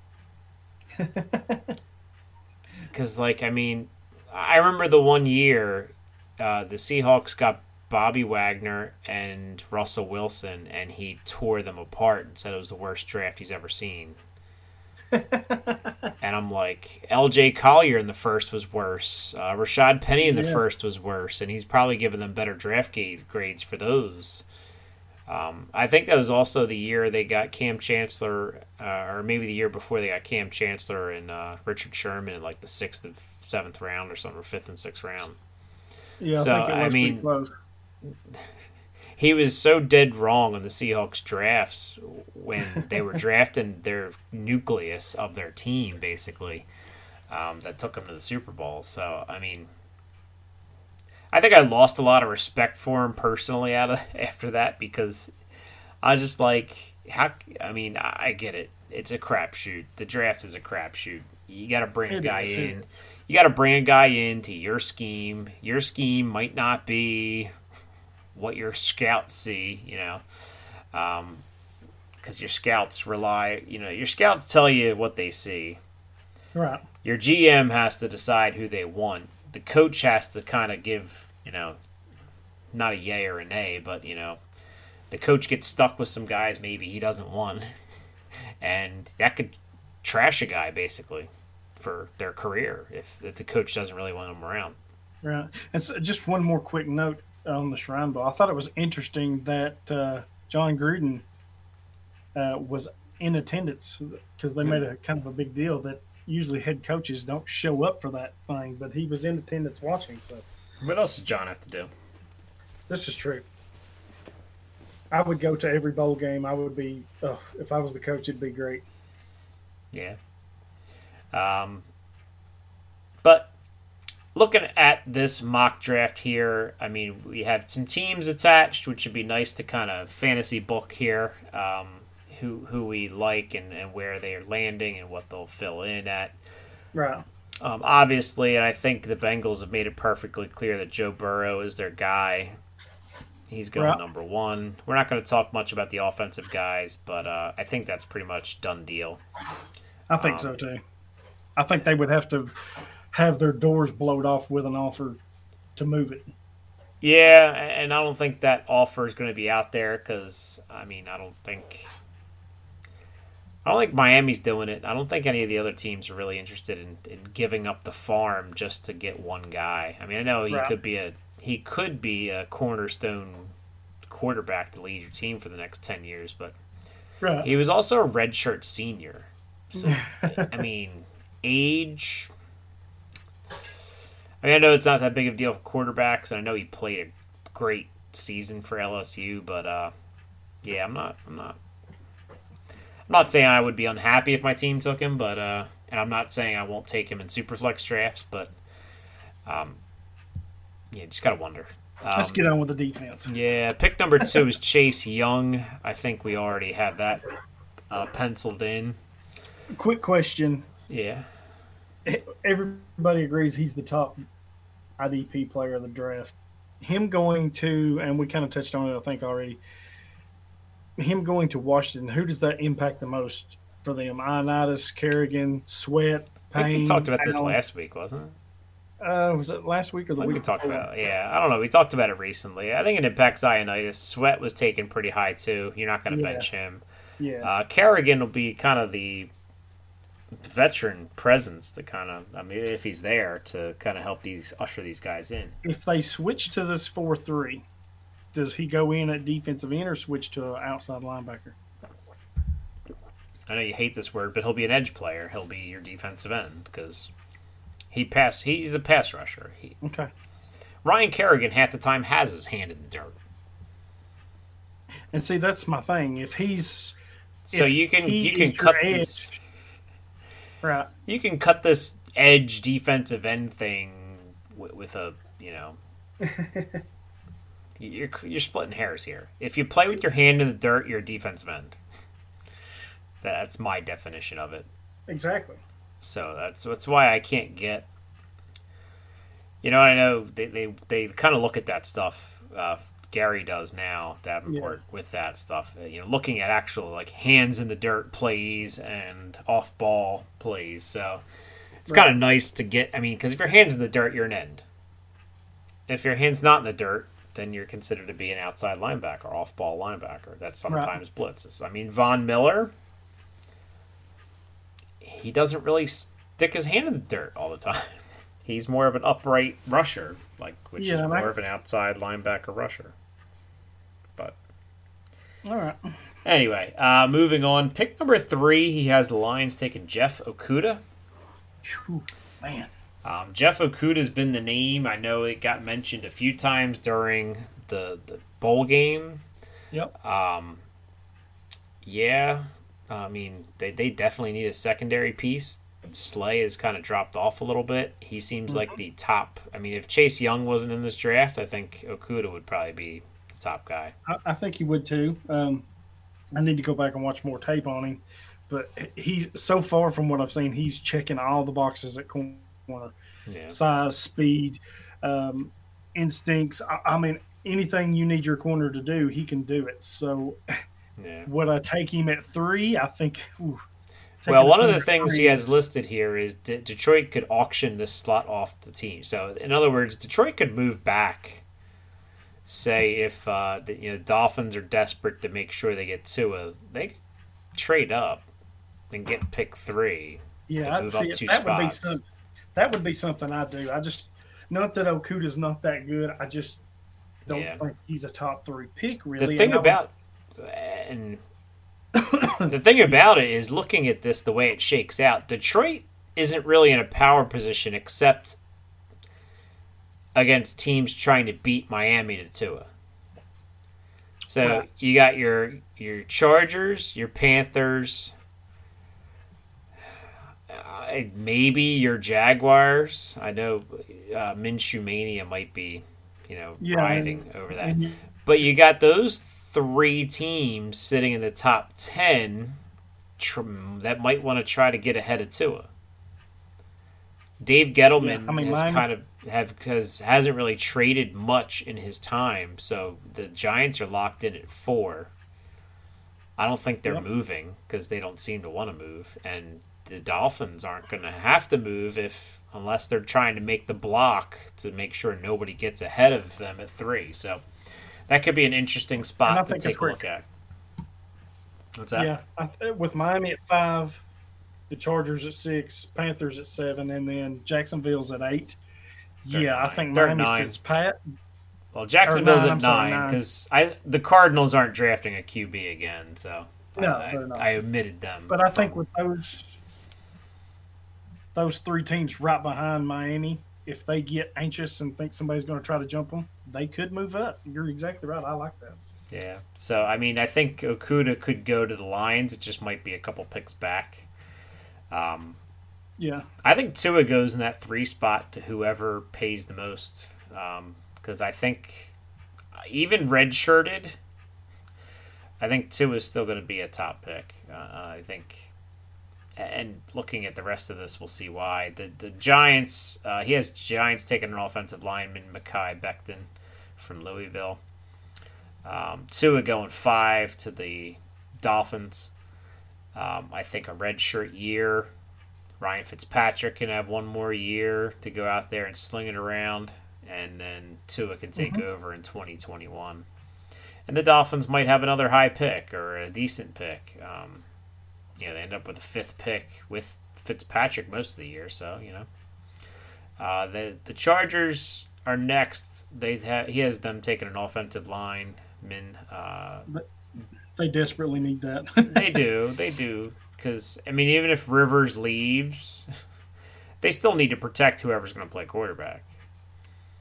Because, like, I mean, I remember the one year uh, the Seahawks got Bobby Wagner and Russell Wilson, and he tore them apart and said it was the worst draft he's ever seen. and I'm like, L.J. Collier in the first was worse. Uh, Rashaad Penny in the Yeah. first was worse, and he's probably given them better draft grades for those. Um, I think that was also the year they got Kam Chancellor, uh, or maybe the year before they got Kam Chancellor and uh, Richard Sherman in like the sixth and seventh round or something, or fifth and sixth round. yeah, so, I think it I was mean-. He was so dead wrong on the Seahawks drafts when they were drafting their nucleus of their team, basically, um, that took them to the Super Bowl. So, I mean, I think I lost a lot of respect for him personally out of after that because I was just like, how? I mean, I, I get it. It's a crapshoot. The draft is a crapshoot. You got to bring a guy in. You got to bring a guy into your scheme. Your scheme might not be what your scouts see, you know, um, because your scouts rely, you know, your scouts tell you what they see. Right. Your GM has to decide who they want. The coach has to kind of give, you know, not a yay or a nay, but you know, the coach gets stuck with some guys maybe he doesn't want, and that could trash a guy basically for their career if if the coach doesn't really want them around. Right. And so just one more quick note on the Shrine Bowl. I thought it was interesting that uh, Jon Gruden uh, was in attendance because they made a kind of a big deal that usually head coaches don't show up for that thing, but he was in attendance watching. So What else does Jon have to do? this is true. I would go to every bowl game. I would be, oh, if I was the coach, it'd be great. Yeah. Um, but looking at this mock draft here, I mean, we have some teams attached, which would be nice to kind of fantasy book here. Um, who who we like and, and where they're landing and what they'll fill in at. Right. Um, obviously, and I think the Bengals have made it perfectly clear that Joe Burrow is their guy. He's going Right. number one. We're not going to talk much about the offensive guys, but uh, I think that's pretty much done deal. I think so too. I think they would have to have their doors blowed off with an offer to move it. Yeah, and I don't think that offer is going to be out there because I mean I don't think I don't think Miami's doing it. I don't think any of the other teams are really interested in, in giving up the farm just to get one guy. I mean I know he Right. could be a he could be a cornerstone quarterback to lead your team for the next ten years, but Right. he was also a redshirt senior. So I mean age. I mean, I know it's not that big of a deal for quarterbacks, and I know he played a great season for LSU, but uh, yeah, I'm not, I'm not, I'm not saying I would be unhappy if my team took him, but uh, and I'm not saying I won't take him in superflex drafts, but um, yeah, just gotta wonder. Um, Let's get on with the defense. yeah, pick number two is Chase Young. I think we already have that uh, penciled in. Quick question. Yeah. Everybody agrees he's the top IDP player of the draft. Him going to, and we kind of touched on it, I think, already. Him going to Washington, who does that impact the most for them? Ioannidis, Kerrigan, Sweat, I think Payne. we talked about this Allen. last week, wasn't it? Uh, was it last week or the week? we talked about yeah. I don't know. We talked about it recently. I think it impacts Ioannidis. Sweat was taken pretty high too. You're not going to Yeah. bench him. Yeah. Uh, Kerrigan will be kind of the veteran presence to kind of. I mean, if he's there to kind of help these usher these guys in. if they switch to this four three, does he go in at defensive end or switch to an outside linebacker? I know you hate this word, but he'll be an edge player. He'll be your defensive end because he pass. He's a pass rusher. He, Okay. Ryan Kerrigan half the time has his hand in the dirt. And see, that's my thing. If he's So If you can you can cut edge- this. Right, you can cut this edge defensive end thing with, with a you know You're you're splitting hairs here. If you play with your hand in the dirt, you're a defensive end. That's my definition of it. Exactly. So that's that's why I can't get. You know, I know they they, they kind of look at that stuff. Uh, Gary does now, Davenport, with that stuff. Uh, You know, looking at actual like hands in the dirt plays and off ball plays. So it's kind of nice to get. I mean, because if your hands in the dirt, you're an end. If your hand's not in the dirt, then you're considered to be an outside linebacker, off ball linebacker. That's sometimes blitzes. I mean, Von Miller, he doesn't really stick his hand in the dirt all the time. He's more of an upright rusher, like which Yeah, is more I- of an outside linebacker rusher. But All right. anyway, uh, moving on. Pick number three, he has the Lions taking Jeff Okudah. Phew, man. Um, Jeff Okudah's been the name. I know it got mentioned a few times during the the bowl game. Yep. Um, Yeah, I mean they they definitely need a secondary piece. Slay has kind of dropped off a little bit. He seems like the top. I mean, if Chase Young wasn't in this draft, I think Okudah would probably be the top guy. I, I think he would too. Um, I need to go back and watch more tape on him, but he's so far from what I've seen, he's checking all the boxes at corner: Yeah, size, speed, um, instincts. I, I mean, anything you need your corner to do, he can do it. So, yeah. would I take him at three? I think. ooh, Well, one of the things he has listed here is De- Detroit could auction this slot off the team. So, in other words, Detroit could move back. Say if uh, the you know Dolphins are desperate to make sure they get Tua, they trade up and get pick three. Yeah, I'd see up two it. That would be some, That would be something I do. I just not that Okudah's not that good. I just don't Yeah. think he's a top three pick. Really, the thing I would- about and the thing about it is looking at this the way it shakes out detroit isn't really in a power position except against teams trying to beat miami to Tua. so Right. you got your your chargers your panthers uh, maybe your jaguars i know uh, minshew mania might be you know Yeah, riding over that you- but you got those three teams sitting in the top 10 tr- that might want to try to get ahead of Tua. Dave Gettleman Yeah, I mean, has mine- kind of have has hasn't really traded much in his time, so the Giants are locked in at 4. I don't think they're Yep. moving because they don't seem to want to move and the Dolphins aren't going to have to move if unless they're trying to make the block to make sure nobody gets ahead of them at 3. So that could be an interesting spot to take a look at. What's that? Yeah, I, th- with Miami at five, the Chargers at six, Panthers at seven, and then Jacksonville's at eight. They're yeah, I think Miami nine. sits pat. Well, Jacksonville's nine, at nine nine. because I the Cardinals aren't drafting a QB again, so No, I. I omitted them. But I think with those those three teams right behind Miami, if they get anxious and think somebody's going to try to jump them, they could move up. You're exactly right. I like that. yeah. So I mean, I think Okudah could go to the Lions. It just might be a couple picks back. Um, Yeah, I think Tua goes in that three spot to whoever pays the most. Because I think even redshirted, I think Tua is still going to be a top pick. Uh, I think, and looking at the rest of this, we'll see why. The the Giants, uh, he has Giants taking an offensive lineman, Mekhi Becton from Louisville. Um, Tua going five to the Dolphins. Um, I think a redshirt year. Ryan Fitzpatrick can have one more year to go out there and sling it around, and then Tua can take over in 2021. And the Dolphins might have another high pick or a decent pick. Um, you know, they end up with a fifth pick with Fitzpatrick most of the year, so you know. Uh, the the Chargers are next. They ha- he has them taking an offensive line men. Uh, they desperately need that. they do. They do. Because, I mean, even if Rivers leaves, they still need to protect whoever's going to play quarterback.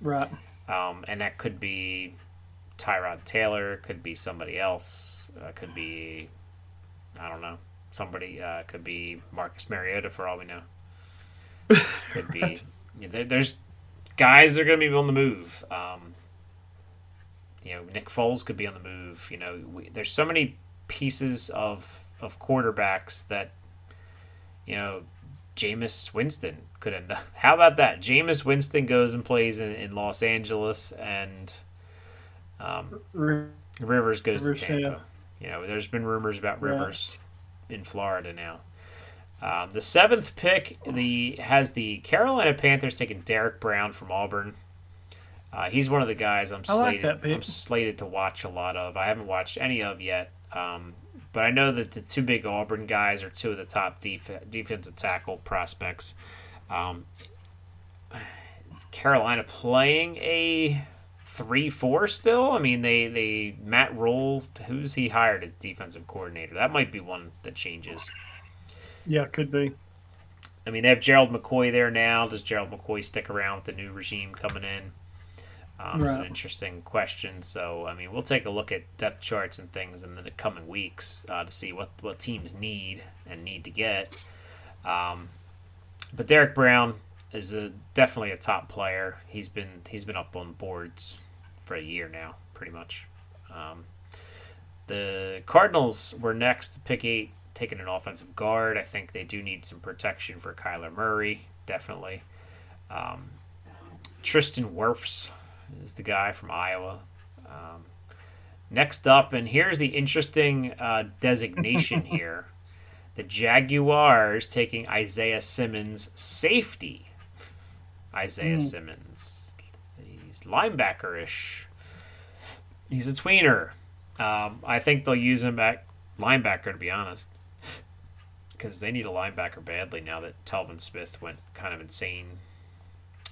right. Um, and that could be Tyrod Taylor, could be somebody else, uh, could be, I don't know, somebody, uh, could be Marcus Mariota for all we know. Could be, yeah, there, there's guys that are going to be on the move. Um, you know, Nick Foles could be on the move. You know, we, there's so many pieces of of quarterbacks that you know, Jameis Winston could end up. How about that? Jameis Winston goes and plays in, in Los Angeles, and um, Rivers goes Rivers, to Tampa. yeah. You know, there's been rumors about Yeah. Rivers in Florida now. Um, the seventh pick the has the Carolina Panthers taking Derrick Brown from Auburn. Uh, he's one of the guys I'm I like slated. that. I'm slated to watch a lot of. I haven't watched any of yet, um, but I know that the two big Auburn guys are two of the top def- defensive tackle prospects. Um, is Carolina playing a three four still? I mean, they they Matt Rhule, who's he hired as defensive coordinator? That might be one that changes. Yeah, could be. I mean, they have Gerald McCoy there now. Does Gerald McCoy stick around with the new regime coming in? Um, It's an interesting question. So, I mean, we'll take a look at depth charts and things in the coming weeks uh, to see what, what teams need and need to get. Um, but Derrick Brown is a, definitely a top player. He's been he's been up on boards for a year now, pretty much. Um, the Cardinals were next, pick eight, taking an offensive guard. I think they do need some protection for Kyler Murray, definitely. Um, Tristan Wirfs is the guy from Iowa. Um, next up, and here's the interesting uh, designation here the Jaguars taking Isaiah Simmons, safety. Isaiah Simmons. He's linebacker ish. He's a tweener. Um, I think they'll use him at linebacker, to be honest, because they need a linebacker badly now that Telvin Smith went kind of insane,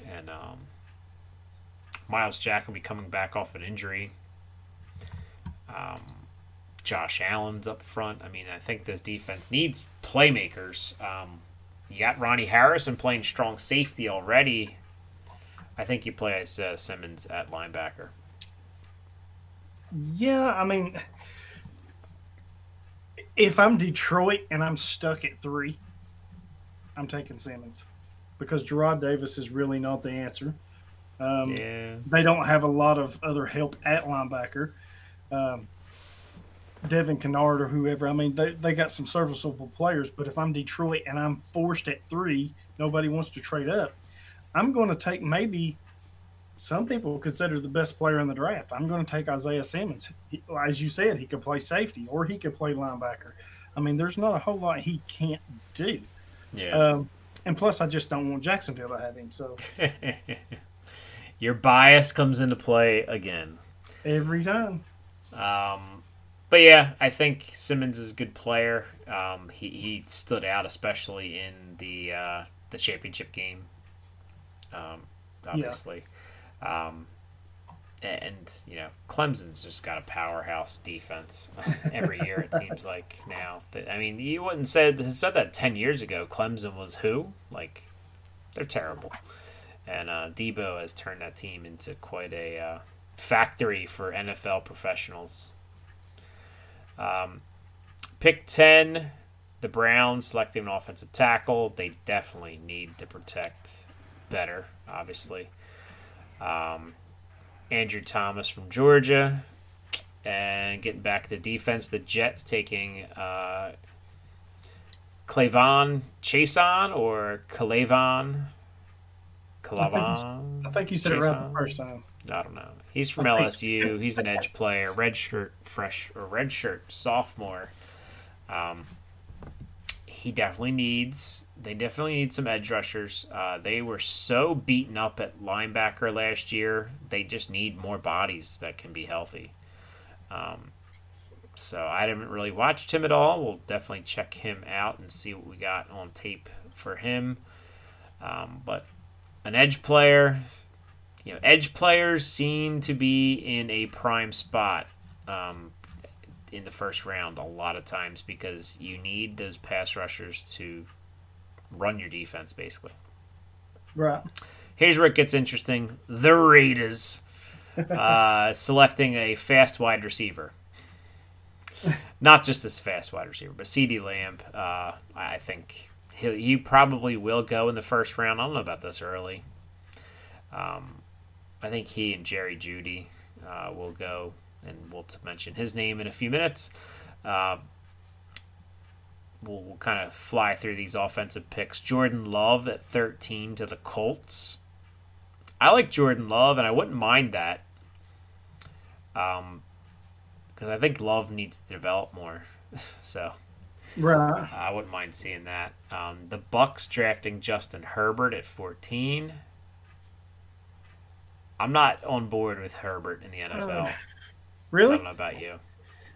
and um, Myles Jack will be coming back off an injury. Um, Josh Allen's up front. I mean, I think this defense needs playmakers. Um, you got Ronnie Harrison playing strong safety already. I think you play uh, Simmons at linebacker. Yeah, I mean, if I'm Detroit and I'm stuck at three, I'm taking Simmons because Jarrad Davis is really not the answer. Um, Yeah. They don't have a lot of other help at linebacker. Um, Devon Kennard or whoever. I mean, they, they got some serviceable players, but if I'm Detroit and I'm forced at three, nobody wants to trade up. I'm going to take maybe some people consider the best player in the draft. I'm going to take Isaiah Simmons. He, as you said, he could play safety or he could play linebacker. I mean, there's not a whole lot he can't do. Yeah. Um, and plus, I just don't want Jacksonville to have him. So Your bias comes into play again. every time. Um, but yeah, I think Simmons is a good player. Um, he, he stood out, especially in the uh, the championship game. Um, obviously, um, and you know Clemson's just got a powerhouse defense every year. It seems like now. I mean, you wouldn't say said that ten years ago. Clemson was who? Like, they're terrible. And uh, Dabo has turned that team into quite a uh, factory for NFL professionals. Um, pick 10, the Browns selecting an offensive tackle. They definitely need to protect better, obviously. Um, Andrew Thomas from Georgia. And getting back to defense, the Jets taking uh, Clavon Chaisson or Calavon. Calavon. I think you said it right the first time. I don't know. He's from LSU. He's an edge player, red shirt, fresh or red shirt sophomore. Um, he definitely needs. They definitely need some edge rushers. Uh, they were so beaten up at linebacker last year. They just need more bodies that can be healthy. Um, so I haven't really watched him at all. We'll definitely check him out and see what we got on tape for him. Um, but an edge player, you know, edge players seem to be in a prime spot um, in the first round a lot of times because you need those pass rushers to run your defense, basically. Right. Here's where it gets interesting: the Raiders uh, selecting a fast wide receiver. Not just this fast wide receiver, but CeeDee Lamb. Uh, I think he he probably will go in the first round. I don't know about this early. Um, I think he and Jerry Jeudy uh, will go, and we'll mention his name in a few minutes. Uh, we'll, we'll kind of fly through these offensive picks. Jordan Love at 13 to the Colts. I like Jordan Love, and I wouldn't mind that. Um, because I think Love needs to develop more. so Right. I wouldn't mind seeing that. Um, the Bucs drafting Justin Herbert at 14. I'm not on board with Herbert in the NFL. I Really? I don't know about you.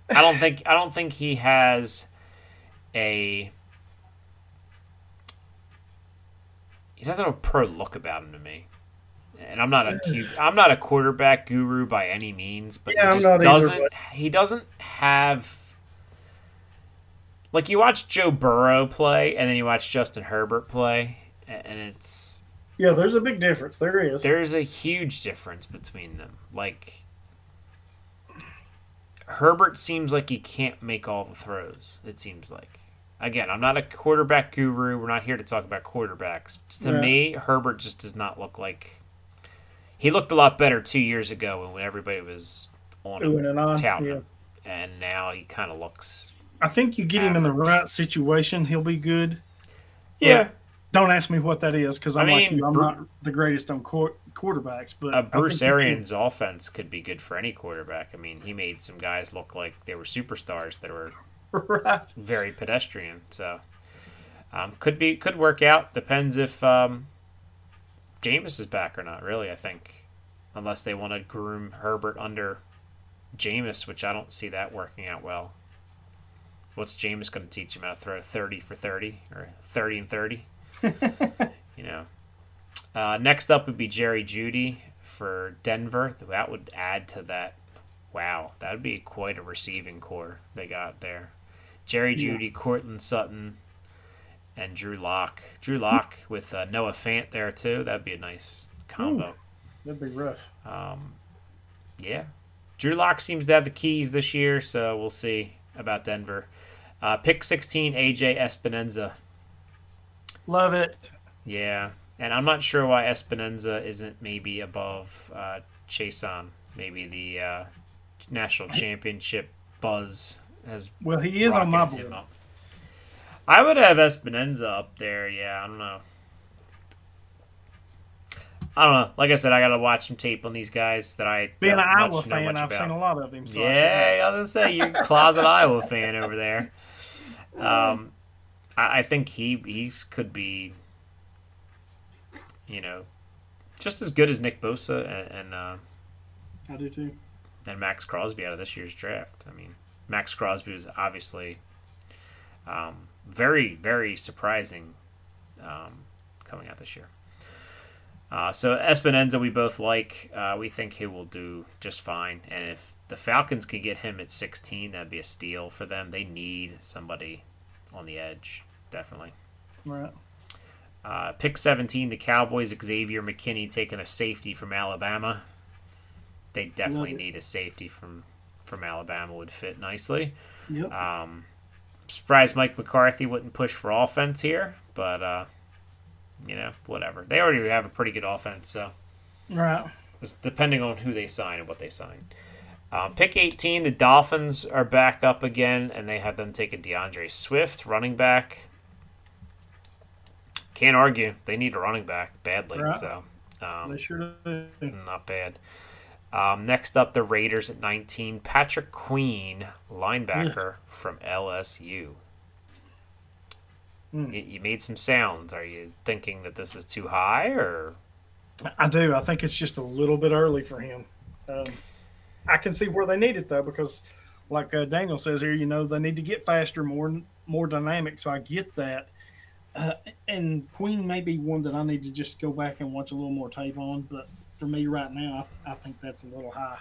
I don't think I don't think he has a he doesn't have a pro look about him to me. And I'm not a I'm not a quarterback guru by any means, but Yeah, he just not either, doesn't but- he doesn't have like you watch Joe Burrow play and then you watch Justin Herbert play and it's Yeah, there's a big difference. There is. there's a huge difference between them. Like Herbert seems like he can't make all the throws. It seems like. Again, I'm not a quarterback guru. We're not here to talk about quarterbacks. To Yeah. me, Herbert just does not look like. He looked a lot better two years ago when everybody was on him, and on, touting yeah. him, and now he kind of looks. I think you get him in the right situation, he'll be good. Yeah, Don't ask me what that is because I'm I like you. I'm Bru- not the greatest on quar- quarterbacks, but uh, Bruce Arians' offense could be good for any quarterback. I mean, he made some guys look like they were superstars that were right. very pedestrian. So um, could be could work out. Depends if um, Jameis is back or not. Really, I think unless they want to groom Herbert under Jameis, which I don't see that working out well. What's Jameis going to teach him how to throw thirty for thirty or thirty and thirty? you know. Uh, next up would be Jerry Jeudy for Denver. That would add to that. Wow, that would be quite a receiving core they got there. Jerry Jeudy, Courtland Sutton, and Drew Lock. Drew Lock with uh, Noah Fant there too. That'd be a nice combo. That'd be rough. Yeah. Drew Lock seems to have the keys this year, so we'll see about Denver. Uh, pick 16, AJ Epenesa. Love it. Yeah. And I'm not sure why Epenesa isn't maybe above uh, Chaisson. Maybe the uh, national championship buzz has Well, he is on my board. I would have Epenesa up there. Yeah, I don't know. I don't know. Like I said, I got to watch some tape on these guys that I Being an Iowa fan, I've about. seen a lot of him. So Yeah, I was gonna say you're closet Iowa fan over there. Um, I, I think he he's could be, you know, just as good as Nick Bosa and and, uh. I do too. and Maxx Crosby out of this year's draft. I mean, Maxx Crosby was obviously um, very very surprising um, coming out this year. Uh, so Epenesa, we both like. Uh, we think he will do just fine. And if the Falcons could get him at 16, that'd be a steal for them. They need somebody on the edge, definitely. Right. Uh, pick 17, the Cowboys, Xavier McKinney taking a safety from Alabama. They definitely need a safety from from Alabama would fit nicely. Yep. Um, surprised Mike McCarthy wouldn't push for offense here, but uh, you know, whatever. They already have a pretty good offense, so right. it's depending on who they sign and what they sign. Um, pick 18, the Dolphins are back up again, and they have them taking D'Andre Swift, running back. Can't argue. They need a running back badly, Right. so um, They sure do. not bad. Um, next up, the Raiders at 19, Patrick Queen, linebacker from LSU. Hmm. You, you made some sounds. Are you thinking that this is too high, or I do. I think it's just a little bit early for him. Um, I can see where they need it though, because like uh, Daniel says here, you know, they need to get faster, more more dynamic. So I get that. Uh, and Queen may be one that I need to just go back and watch a little more tape on. But for me right now, I, I think that's a little high.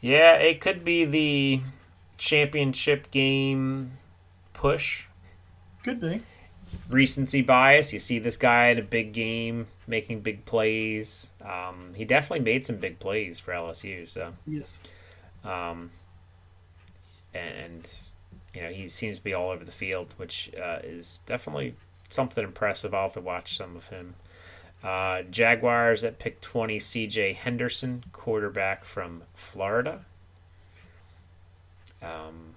Yeah, it could be the championship game push. Could be. Recency bias. You see this guy in a big game making big plays. Um, he definitely made some big plays for LSU. So, Yes. um, and you know he seems to be all over the field, which uh, is definitely something impressive. I'll have to watch some of him. Uh, Jaguars at pick 20, CJ Henderson, quarterback from Florida. Um,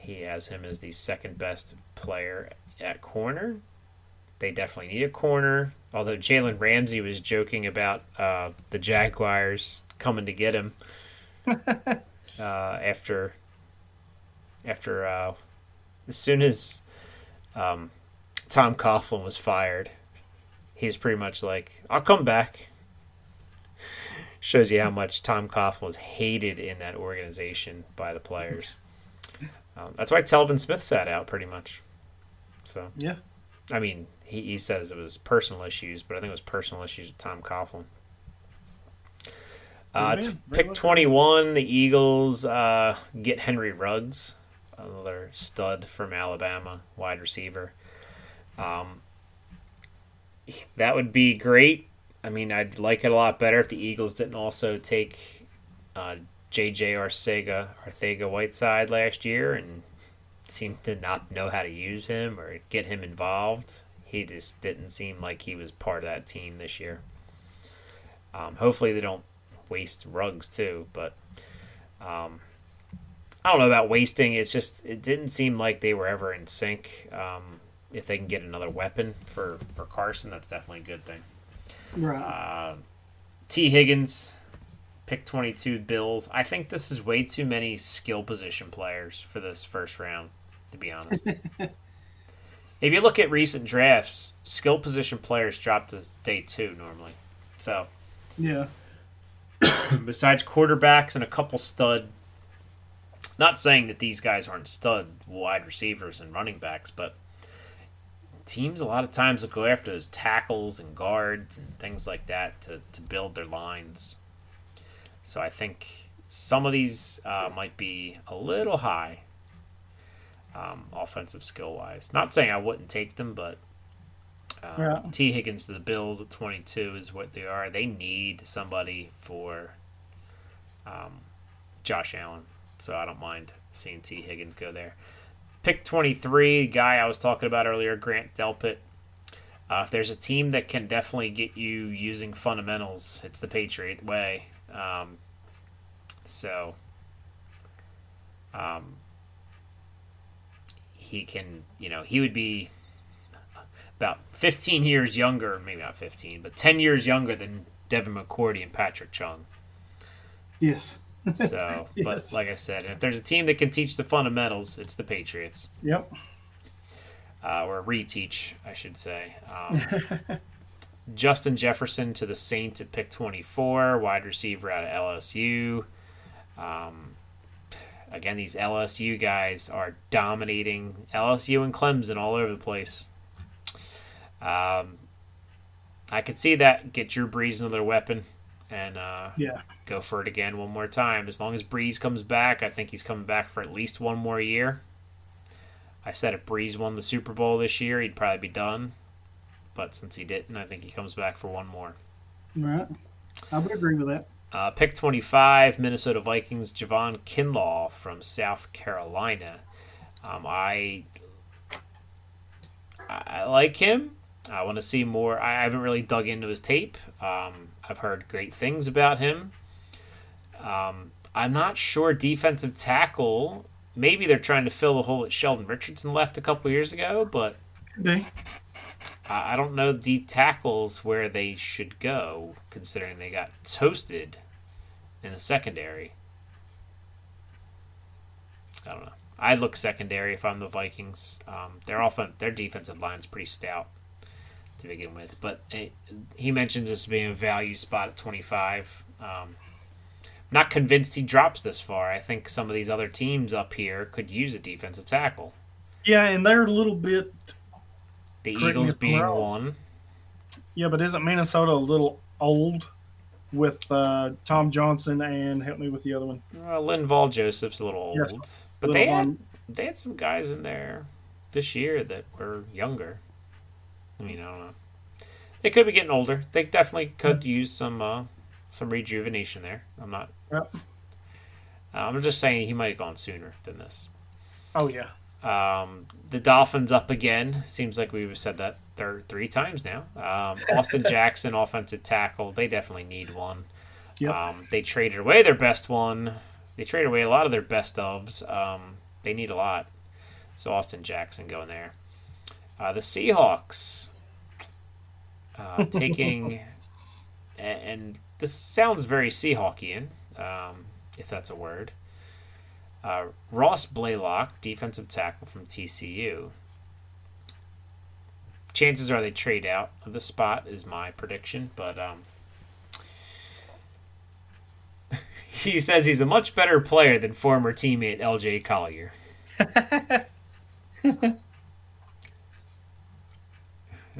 he has him as the second best player at corner. They definitely need a corner. Although Jalen Ramsey was joking about uh, the Jaguars coming to get him uh, after after uh, as soon as um, Tom Coughlin was fired, he's pretty much like, "I'll come back." Shows you how much Tom Coughlin was hated in that organization by the players. Um, that's why Telvin Smith sat out pretty much. So Yeah. I mean, he, he says it was personal issues, but I think it was personal issues with Tom Coughlin. Uh, Yeah, pick 21, the Eagles uh, get Henry Ruggs, another stud from Alabama, wide receiver. Um, that would be great. I mean, I'd like it a lot better if the Eagles didn't also take uh, J.J. Arcega, Arthega Whiteside last year and seemed to not know how to use him or get him involved. He just didn't seem like he was part of that team this year. Um, hopefully, they don't waste rugs too, but um, I don't know about wasting. It's just it didn't seem like they were ever in sync. Um, if they can get another weapon for for Carson, that's definitely a good thing. Right. Uh, Tee Higgins, pick 22 Bills. I think this is way too many skill position players for this first round, to be honest. if you look at recent drafts, skill position players drop to day two normally. So, yeah. besides quarterbacks and a couple stud, not saying that these guys aren't stud wide receivers and running backs, but teams a lot of times will go after those tackles and guards and things like that to, to build their lines. So I think some of these uh, might be a little high, um, offensive skill wise. Not saying I wouldn't take them, but um, Yeah. Tee Higgins to the Bills at 22 is what they are. They need somebody for um, Josh Allen, so I don't mind seeing Tee Higgins go there. Pick 23, guy I was talking about earlier, Grant Delpit. Uh, if there's a team that can definitely get you using fundamentals, it's the Patriot way. Um, so, um, he can, you know, he would be about 15 years younger, maybe not 15, but 10 years younger than Devin McCourty and Patrick Chung. Yes. So, but like I said, if there's a team that can teach the fundamentals, it's the Patriots, Yep. uh, or reteach, I should say. Um, Justin Jefferson to the Saints at pick 24, wide receiver out of LSU. Um, again, these LSU guys are dominating LSU and Clemson all over the place. Um, I could see that get Drew Brees another weapon and uh, Yeah. go for it again one more time. As long as Brees comes back, I think he's coming back for at least one more year. I said if Brees won the Super Bowl this year, he'd probably be done. But since he didn't, I think he comes back for one more. Right. I would agree with that. Uh, pick 25, Minnesota Vikings, Javon Kinlaw from South Carolina. Um, I, I I like him. I want to see more. I haven't really dug into his tape. Um, I've heard great things about him. Um, I'm not sure defensive tackle. Maybe they're trying to fill the hole that Sheldon Richardson left a couple years ago, but They, I don't know D tackles where they should go, considering they got toasted in the secondary. I don't know. I'd look secondary if I'm the Vikings. Um, their offen- their defensive line's pretty stout to begin with, but eh, he mentions this being a value spot at 25. Um, not convinced he drops this far. I think some of these other teams up here could use a defensive tackle. yeah, and they're a little bit. The Eagles being wrong. one. Yeah, but isn't Minnesota a little old with uh, Tom Johnson and help me with the other one? Well, Linval Joseph's a little old, Yes. but Little they had one. they had some guys in there this year that were younger. I mean, I don't know. They could be getting older. They definitely could use some uh, some rejuvenation there. I'm not. Yep. Uh, I'm just saying he might have gone sooner than this. Oh yeah. Um, the Dolphins up again. Seems like we've said that third three times now. Um, Austin Jackson, offensive tackle. They definitely need one. Yep. Um, they traded away their best one. They traded away a lot of their best ofs. Um, they need a lot. So Austin Jackson going there. Uh, the Seahawks uh, taking, and this sounds very Seahawkian, um, if that's a word. Uh, Ross Blacklock, defensive tackle from TCU. Chances are they trade out of the spot, is my prediction, but um, he says he's a much better player than former teammate LJ Collier.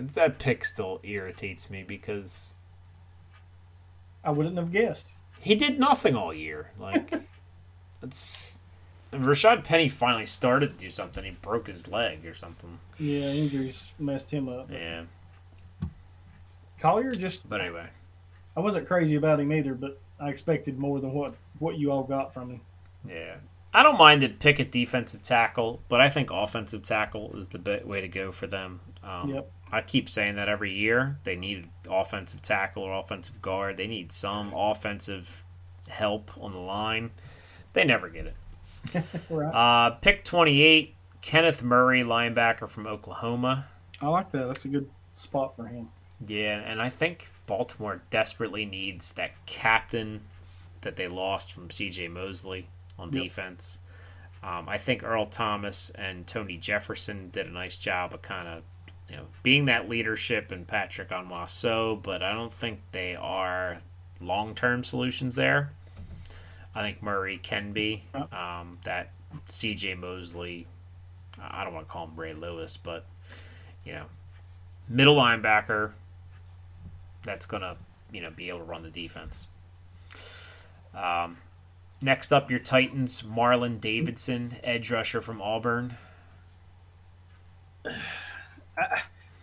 That pick still irritates me because I wouldn't have guessed. he did nothing all year. Like that's and Rashaad Penny finally started to do something. He broke his leg or something. Yeah, injuries messed him up. Yeah. Collier just But anyway, I wasn't crazy about him either, but I expected more than what what you all got from him. yeah. I don't mind to pick a defensive tackle, but I think offensive tackle is the way to go for them. Um, Yep. I keep saying that every year. They need offensive tackle or offensive guard. They need some offensive help on the line. They never get it. Right. Uh, pick 28, Kenneth Murray, linebacker from Oklahoma. I like that. That's a good spot for him. Yeah, and I think Baltimore desperately needs that captain that they lost from CJ Mosley on Yep. defense. Um, I think Earl Thomas and Tony Jefferson did a nice job of kind of you know being that leadership and Patrick Onwuasor, but I don't think they are long term solutions there. I think Murray can be um, that CJ Mosley. I don't want to call him Ray Lewis, but you know, middle linebacker that's gonna you know be able to run the defense. Um, next up, your Titans, Marlon Davidson, edge rusher from Auburn.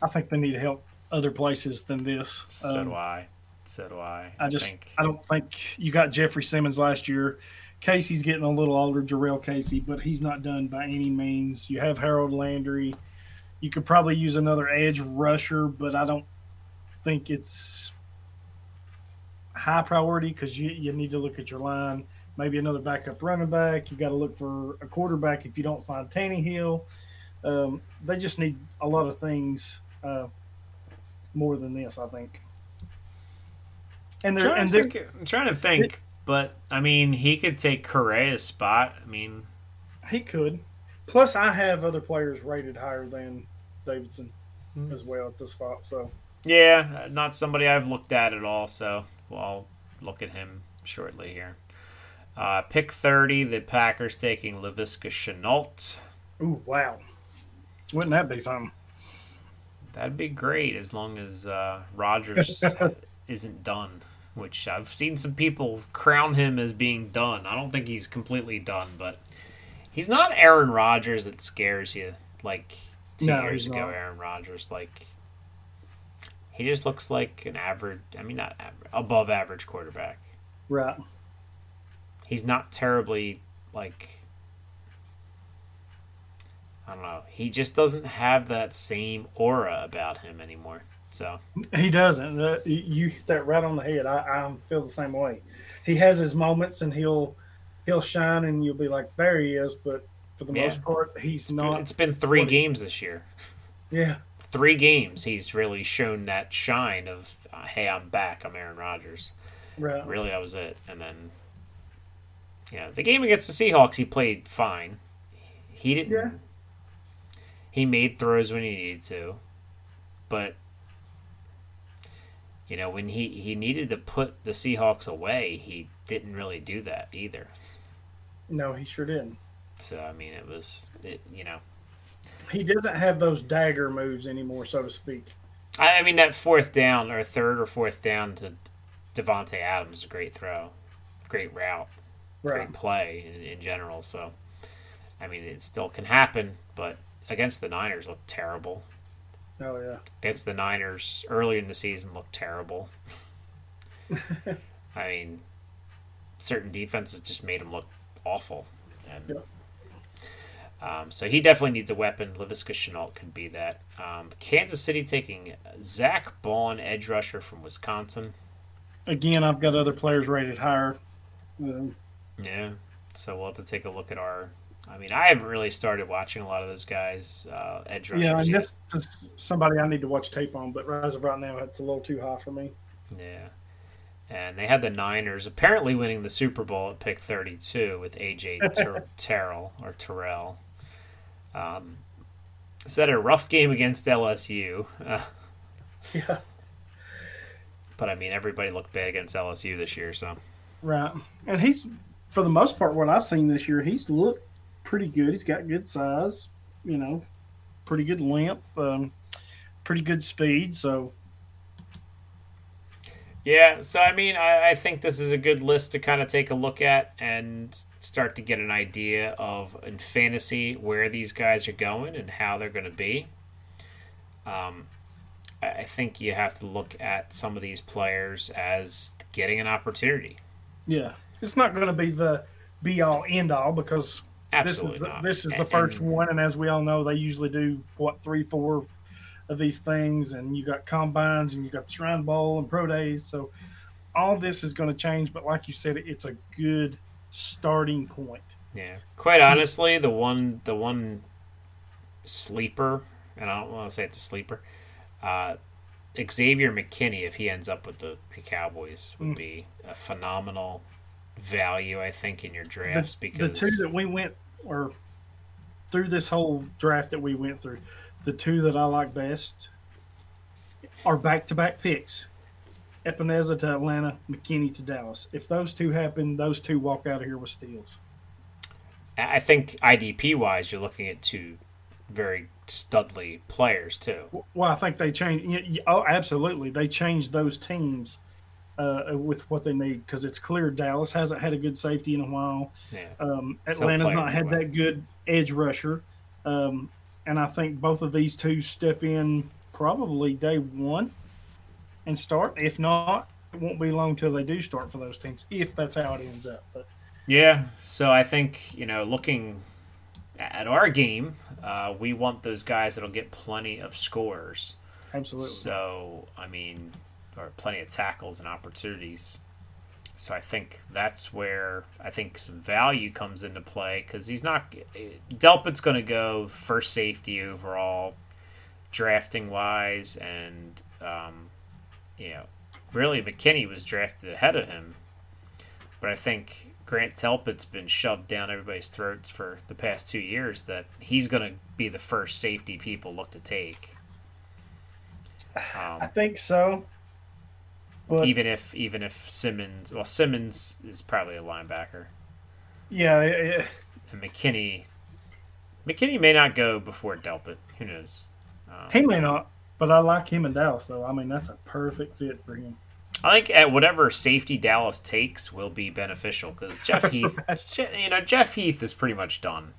I think they need help other places than this. So Um, do I. So do I. I just think. I don't think you got Jeffrey Simmons last year. Casey's getting a little older, Jurrell Casey, but he's not done by any means. You have Harold Landry. You could probably use another edge rusher, but I don't think it's high priority because you, you need to look at your line. Maybe another backup running back. You got to look for a quarterback if you don't sign Tannehill. Um, they just need a lot of things uh, more than this, I think. And I'm they're trying, and to they're, think, I'm trying to think, but I mean, he could take Correa's spot. I mean, He could. Plus, I have other players rated higher than Davidson Hmm. as well at this spot. So, yeah, not somebody I've looked at at all. So, well, I'll look at him shortly here. Uh, pick 30, the Packers taking Laviska Shenault. ooh, wow. Wouldn't that be something? That'd be great as long as uh, Rodgers isn't done, which I've seen some people crown him as being done. I don't think he's completely done, but he's not Aaron Rodgers that scares you like two No, years ago. not. Aaron Rodgers, like he just looks like an average. I mean, not average, above average quarterback. Right. He's not terribly like. I don't know. He just doesn't have that same aura about him anymore. So He doesn't. Uh, you- hit that right on the head. I, I feel the same way. He has his moments and he'll he'll shine and you'll be like, there he is. But for the Yeah. most part, he's not. it's been three games this year. yeah. Three games, he's really shown that shine of, uh, hey, I'm back. I'm Aaron Rodgers. Right. Really, that was it. And then, you know, the game against the Seahawks, he played fine. He didn't. Yeah. He made throws when he needed to, but you know when he he needed to put the Seahawks away, he didn't really do that either. No, he sure didn't. So I mean, it was it, you know. He doesn't have those dagger moves anymore, so to speak. I, I mean that fourth down or third or fourth down to Davante Adams, a great throw, great route, Right. great play in, in general. So, I mean, it still can happen, but against the Niners looked terrible. Oh yeah. Against the Niners early in the season looked terrible. I mean, certain defenses just made him look awful. And. Um, so he definitely needs a weapon. Laviska Shenault can be that. Um, Kansas City taking Zach Baun, edge rusher from Wisconsin. Again, I've got other players rated higher. Um, Yeah. So we'll have to take a look at our. I mean, I haven't really started watching a lot of those guys, uh, edge rushers. yeah, and yet. this is somebody I need to watch tape on, but as of right now, it's a little too high for me. Yeah. And they had the Niners apparently winning the Super Bowl at pick 32 with AJ Ter- Terrell or Terrell. Um, is that a rough game against LSU? Uh, Yeah. but I mean, everybody looked bad against LSU this year, so Right. And he's, for the most part, what I've seen this year, he's looked pretty good. He's got good size, you know, pretty good length, um, pretty good speed. So, Yeah, so I mean, I, I think this is a good list to kind of take a look at and start to get an idea of in fantasy where these guys are going and how they're going to be. Um, I I think you have to look at some of these players as getting an opportunity. yeah, it's not going to be the be all end all because Absolutely this is not. this is the first and- one, and as we all know, they usually do what three, four of these things, and you got combines, and you got the Shrine Bowl and pro days. So all this is going to change, but like you said, it's a good starting point. Yeah, quite honestly, the one the one sleeper, and I don't want to say it's a sleeper, uh, Xavier McKinney, if he ends up with the, the Cowboys, would Mm. be a phenomenal value, I think, in your drafts the, because the two that we went or through this whole draft that we went through, the two that I like best are back to back picks. Epenesa to Atlanta, McKinney to Dallas. If those two happen, those two walk out of here with steals. I think IDP wise, you're looking at two very studly players too. Well, I think they changed. Oh, absolutely, they changed those teams uh, with what they need because it's clear Dallas hasn't had a good safety in a while. Yeah, Um, Atlanta's not had that good edge rusher, um, and I think both of these two step in probably day one and start. If not, it won't be long till they do start for those teams. If that's how it ends up, but yeah. So I think you know, looking at our game, uh, we want those guys that'll get plenty of scores. absolutely, So, I mean, or plenty of tackles and opportunities. So I think that's where I think some value comes into play because he's not. Delpit's going to go first safety overall, drafting wise, and um, you know, really McKinney was drafted ahead of him. But I think Grant Delpit's been shoved down everybody's throats for the past two years that he's going to be the first safety people look to take. Um, I think so. But even if even if Simmons, well, Simmons is probably a linebacker, yeah, it- and McKinney, McKinney may not go before Delpit. Who knows? Um, he may not. But I like him in Dallas, though. I mean, that's a perfect fit for him. I think at whatever safety Dallas takes will be beneficial because Jeff Heath, Je- you know, Jeff Heath is pretty much done.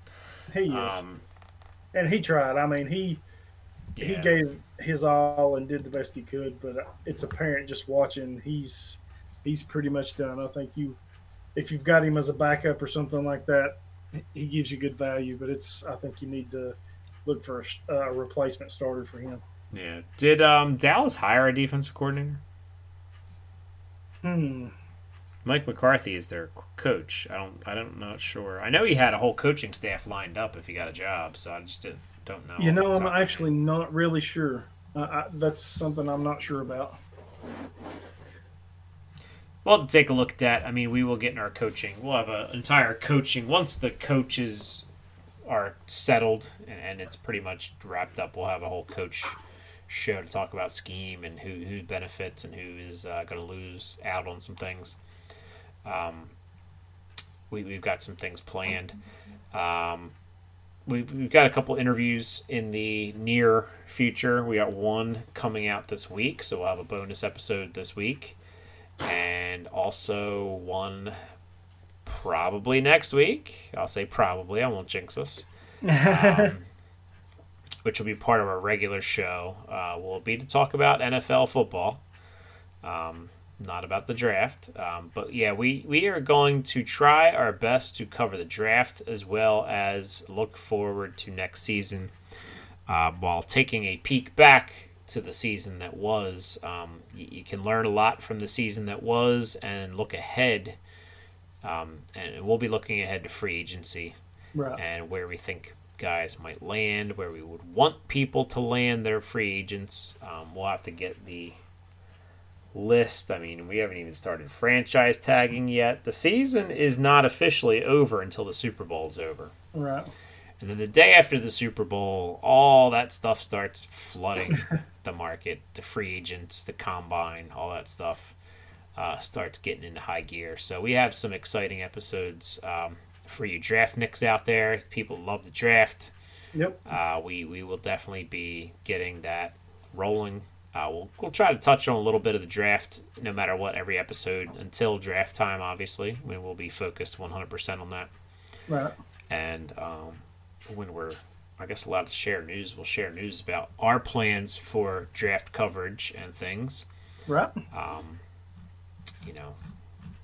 He is, Um, and he tried. I mean, he he gave his all and did the best he could, but it's apparent just watching he's he's pretty much done. I think you if you've got him as a backup or something like that, he gives you good value. But it's I think you need to look for a, a replacement starter for him. yeah. Did um, Dallas hire a defensive coordinator? Hmm. Mike McCarthy is their coach. I don't. I don't. Not sure. I know he had a whole coaching staff lined up if he got a job. So I just didn't, don't know. You know, I'm actually not really sure. Uh, I, that's something I'm not sure about. Well, to take a look at that, I mean, we will get in our coaching. We'll have an entire coaching once the coaches are settled and, and it's pretty much wrapped up. We'll have a whole coach show to talk about scheme and who who benefits and who is uh, going to lose out on some things. Um, we we've got some things planned. Um, we've, we've got a couple interviews in the near future. We got one coming out this week, so we'll have a bonus episode this week and also one probably next week. I'll say probably. I won't jinx us. Um, which will be part of our regular show. Uh, will be to talk about NFL football. Um, not about the draft. Um, but yeah, we, we are going to try our best to cover the draft as well as look forward to next season uh, while taking a peek back to the season that was. Um, you, you, can learn a lot from the season that was and look ahead. Um, and we'll be looking ahead to free agency right. and where we think guys might land, where we would want people to land their free agents. Um, we'll have to get the list. I mean, we haven't even started franchise tagging yet. The season is not officially over until the Super Bowl is over. Right. And then the day after the Super Bowl, all that stuff starts flooding the market. The free agents, the combine, all that stuff uh, starts getting into high gear. So we have some exciting episodes um, for you draft nicks out there. People love the draft. Yep. Uh, we we will definitely be getting that rolling. Uh, we'll we'll try to touch on a little bit of the draft, no matter what, every episode until draft time. Obviously, when we'll be focused 100% on that. Right. And um, when we're, I guess, allowed to share news, we'll share news about our plans for draft coverage and things. Right. Um, you know,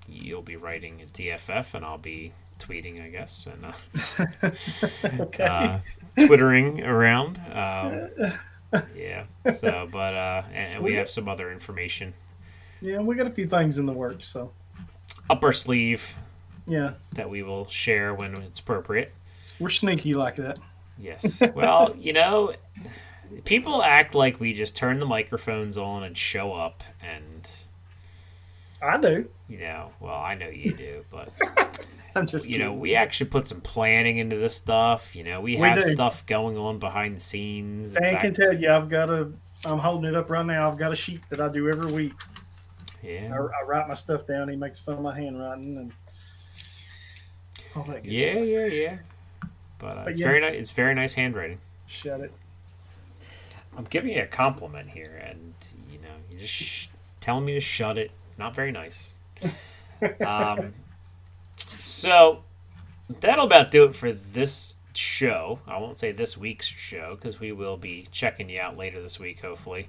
you'll be writing a DFF, and I'll be tweeting, I guess, and uh, Okay. uh, twittering around. Um, yeah. So, but uh, and, and we have some other information yeah, we got a few things in the works, so up our sleeve yeah, that we will share when it's appropriate. we're sneaky like that. Yes. Well, you know, people act like we just turn the microphones on and show up, and I do. you know, well, I know you do, but I'm just you know, we actually put some planning into this stuff. You know, we We have do. stuff going on behind the scenes. Dan can fact, tell you, I've got a. I'm holding it up right now. I've got a sheet that I do every week. I, Yeah. I write my stuff down. He makes fun of my handwriting and all that. Good Yeah, stuff. yeah, yeah. But, uh, But it's yeah. very nice. It's very nice handwriting. Shut it. I'm giving you a compliment here, and you know, you're just sh- telling me to shut it. Not very nice. um, so that'll about do it for this show. I won't say this week's show because we will be checking you out later this week, hopefully.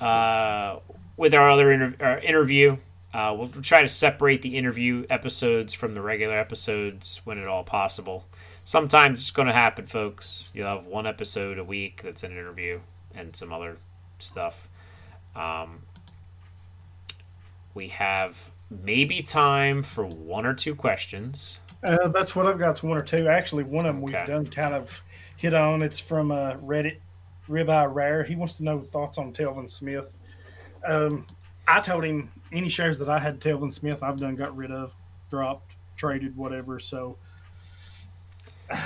Uh, with our other inter- our interview, uh, we'll try to separate the interview episodes from the regular episodes when at all possible. Sometimes it's going to happen, folks. You'll have one episode a week that's an interview and some other stuff. Um, we have maybe time for one or two questions. Uh, that's what I've got. It's one or two. Actually, one of them Okay. we've done kind of hit on. It's from uh, Reddit Ribeye Rare. He wants to know thoughts on Telvin Smith. Um, I told him any shares that I had Telvin Smith, I've done got rid of, dropped, traded, whatever. So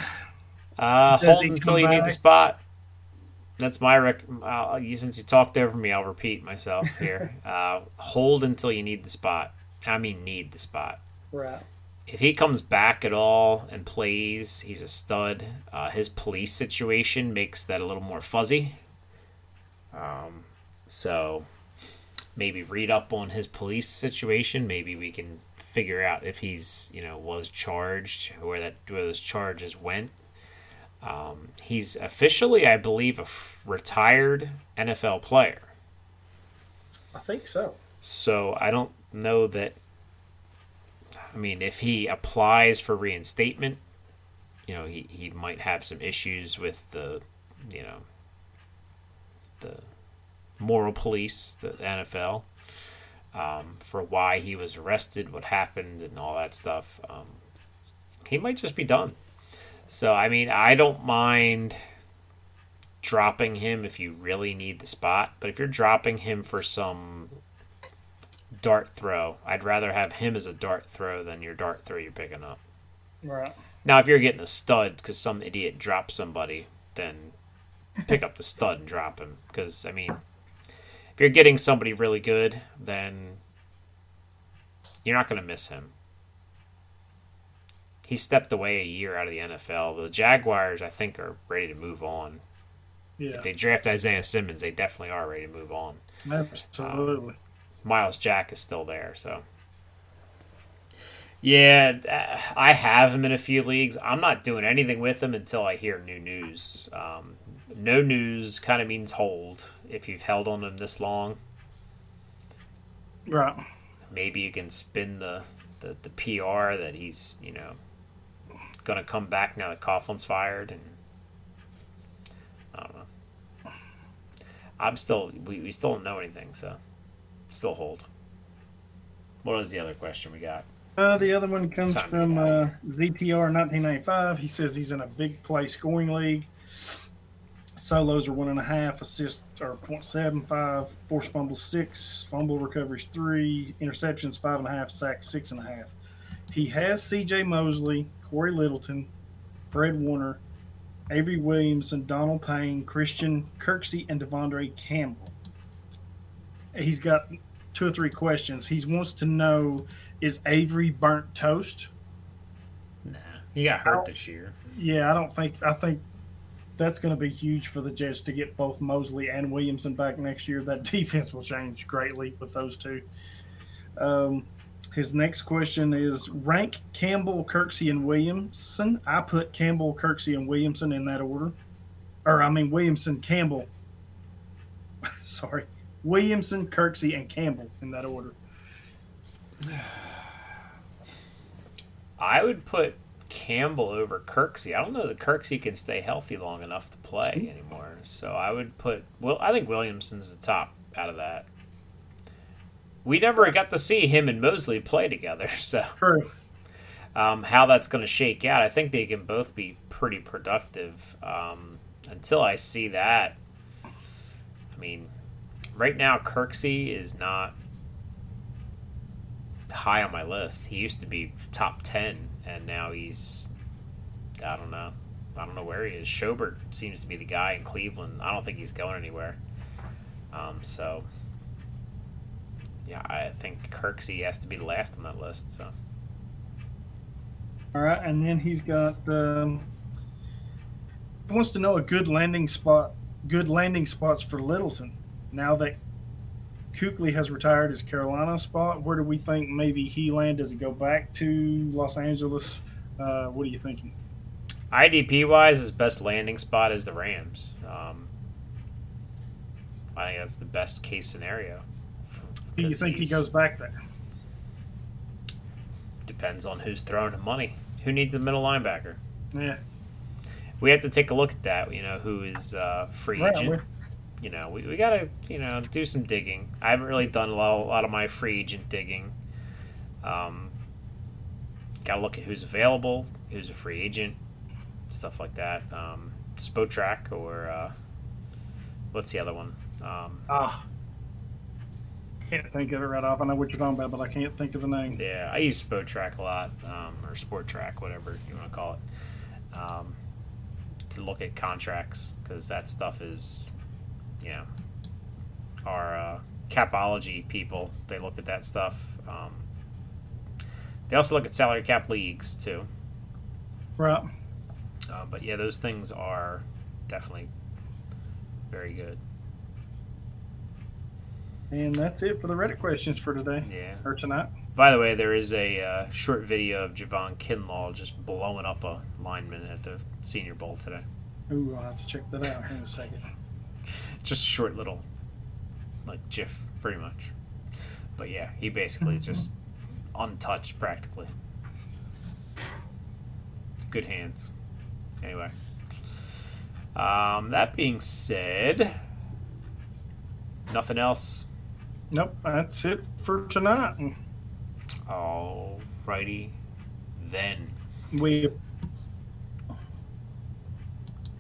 Uh, hold until you need the spot. That's my rec. Uh, you- since you talked over me, I'll repeat myself here. uh, hold until you need the spot. I mean, need the spot. right, if he comes back at all and plays, he's a stud. Uh, his police situation makes that a little more fuzzy. Um, so maybe read up on his police situation. Maybe we can figure out if he's you know was charged, where that where those charges went. Um, he's officially, I believe, a f- retired NFL player. I think so. So I don't know that. I mean, if he applies for reinstatement, you know, he, he might have some issues with the, you know, the moral police, the NFL, um, for why he was arrested, what happened, and all that stuff. Um, he might just be done. So, I mean, I don't mind dropping him if you really need the spot, but if you're dropping him for some dart throw. I'd rather have him as a dart throw than your dart throw you're picking up. Right. Now, if you're getting a stud because some idiot dropped somebody, then pick up the stud and drop him. Because, I mean, if you're getting somebody really good, then you're not going to miss him. He stepped away a year out of the NFL. The Jaguars, I think, are ready to move on. Yeah. If they draft Isaiah Simmons, they definitely are ready to move on. Absolutely. Myles Jack is still there, so. Yeah, uh, I have him in a few leagues. I'm not doing anything with him until I hear new news. Um, no news kind of means hold if you've held on him this long. right. maybe you can spin the, the, the PR that he's, you know, going to come back now that Coughlin's fired. And I don't know. I'm still, we, we still don't know anything, so still hold. What was the other question we got? Uh, the other one comes Time from get uh, ZTR 1995. He says he's in a big play scoring league. Solos are one and a half, assists are 0.75, force fumbles six, fumble recoveries three, interceptions five and a half, sacks six and a half. He has C.J. Mosley, Cory Littleton, Fred Warner, Avery Williams, and Donald Payne, Christian Kirksey, and De'Vondre Campbell. He's got two or three questions. He wants to know is Avery burnt toast? Nah. He got hurt this year. Yeah, I don't think. I think that's going to be huge for the Jets to get both Mosley and Williamson back next year. That defense will change greatly with those two. Um, his next question is rank Campbell, Kirksey, and Williamson. I put Campbell, Kirksey, and Williamson in that order. Or, I mean, Williamson, Campbell. Sorry. Williamson, Kirksey, and Campbell in that order. I would put Campbell over Kirksey. I don't know that Kirksey can stay healthy long enough to play anymore. So I would put well. I think Williamson's the top out of that. We never got to see him and Mosley play together, so True. um, how that's going to shake out, I think they can both be pretty productive. Um, until I see that, I mean, right now Kirksey is not high on my list. He used to be top ten, and now he's I don't know. I don't know where he is. Schobert seems to be the guy in Cleveland. I don't think he's going anywhere. Um, so yeah, I think Kirksey has to be the last on that list. So All right, and then he's got. Um, wants to know a good landing spot, good landing spots for Littleton. Now that Kuechly has retired his Carolina spot, where do we think maybe he land? Does he go back to Los Angeles? Uh, what are you thinking? IDP wise, his best landing spot is the Rams. Um, I think that's the best case scenario. Do you think he goes back there? Depends on who's throwing the money. Who needs a middle linebacker? Yeah, We have to take a look at that. You know, who is uh, free Right, agent. You know, we, we got to you know do some digging. I haven't really done a lot, a lot of my free agent digging. Um, got to look at who's available, who's a free agent, stuff like that. Um, Spotrac or uh, what's the other one? Um, ah, can't think of it right off. I know what you're talking about, but I can't think of the name. Yeah, I use Spotrac a lot, um, or Sport Track, whatever you want to call it, um, to look at contracts because that stuff is, you know, our uh, capology people. They look at that stuff. Um, they also look at salary cap leagues too. Right. Uh, but yeah, those things are definitely very good. And that's it for the Reddit questions for today Yeah. or tonight. By the way, there is a uh, short video of Javon Kinlaw just blowing up a lineman at the Senior Bowl today. Ooh, I'll have to check that out here in a second. Just a short little, like GIF, pretty much. But yeah, he basically just untouched practically. Good hands. Anyway, um, that being said, nothing else. Nope, that's it for tonight. Alrighty, then. We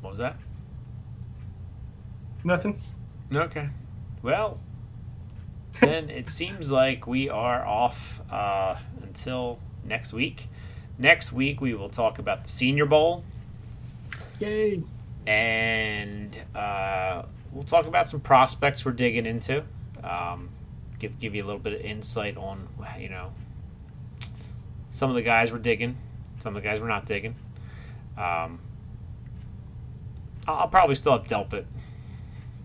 What was that? Nothing. Okay. Well, then it seems like we are off uh, until next week. Next week we will talk about the Senior Bowl, Yay! and uh, we'll talk about some prospects we're digging into. Um, give give you a little bit of insight on you know some of the guys we're digging, some of the guys we're not digging. Um, I'll I'll probably still have Delpit,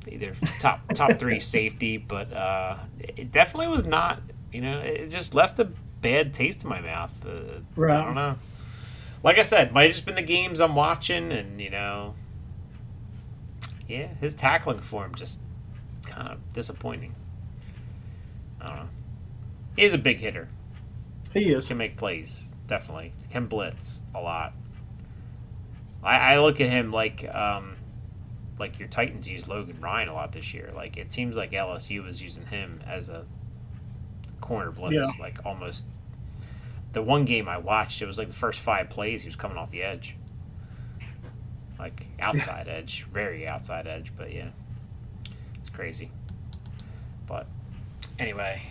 either top top three safety, but uh, it definitely was not. You know, it just left a bad taste in my mouth. Uh, Right. I don't know. Like I said, might have just been the games I'm watching, and you know, yeah, his tackling form just kind of disappointing. I don't know. He's a big hitter. He is. Can make plays, definitely. Can blitz a lot. I, I look at him like um, like your Titans use Logan Ryan a lot this year. Like it seems like LSU was using him as a corner blitz, Yeah. like almost. The one game I watched, it was like the first five plays he was coming off the edge, like outside edge, very outside edge. But yeah, it's crazy. But anyway,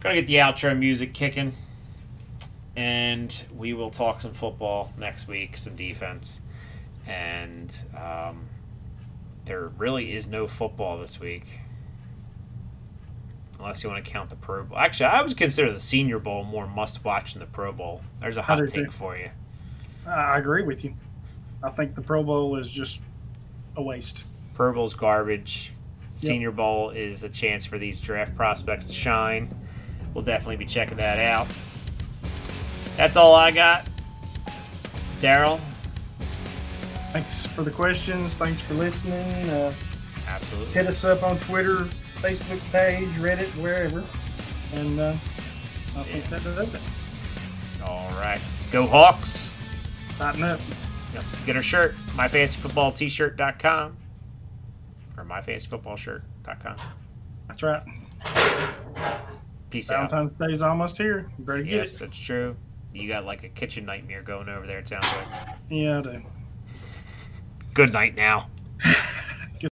gonna get the outro music kicking, and we will talk some football next week, some defense, and um, there really is no football this week. Unless you want to count the Pro Bowl. Actually, I would consider the Senior Bowl more must watch than the Pro Bowl. There's a hot take for you. I I agree with you. I think the Pro Bowl is just a waste. Pro Bowl's garbage. Senior Bowl is a chance for these draft prospects to shine. We'll definitely be checking that out. That's all I got. Darrell, Thanks for the questions. Thanks for listening. Uh, absolutely. hit us up on Twitter, Facebook page, Reddit, wherever. And uh, I think that does it. All right. Go Hawks. Tighten up. Yep. Get our shirt, myfantasyfootballtshirt.com or myfantasyfootballshirt.com. That's right. Peace out. Valentine's Day's almost here. You better get Yes, it. that's true. You got like a kitchen nightmare going over there, it sounds like. Yeah, I do. Good night now.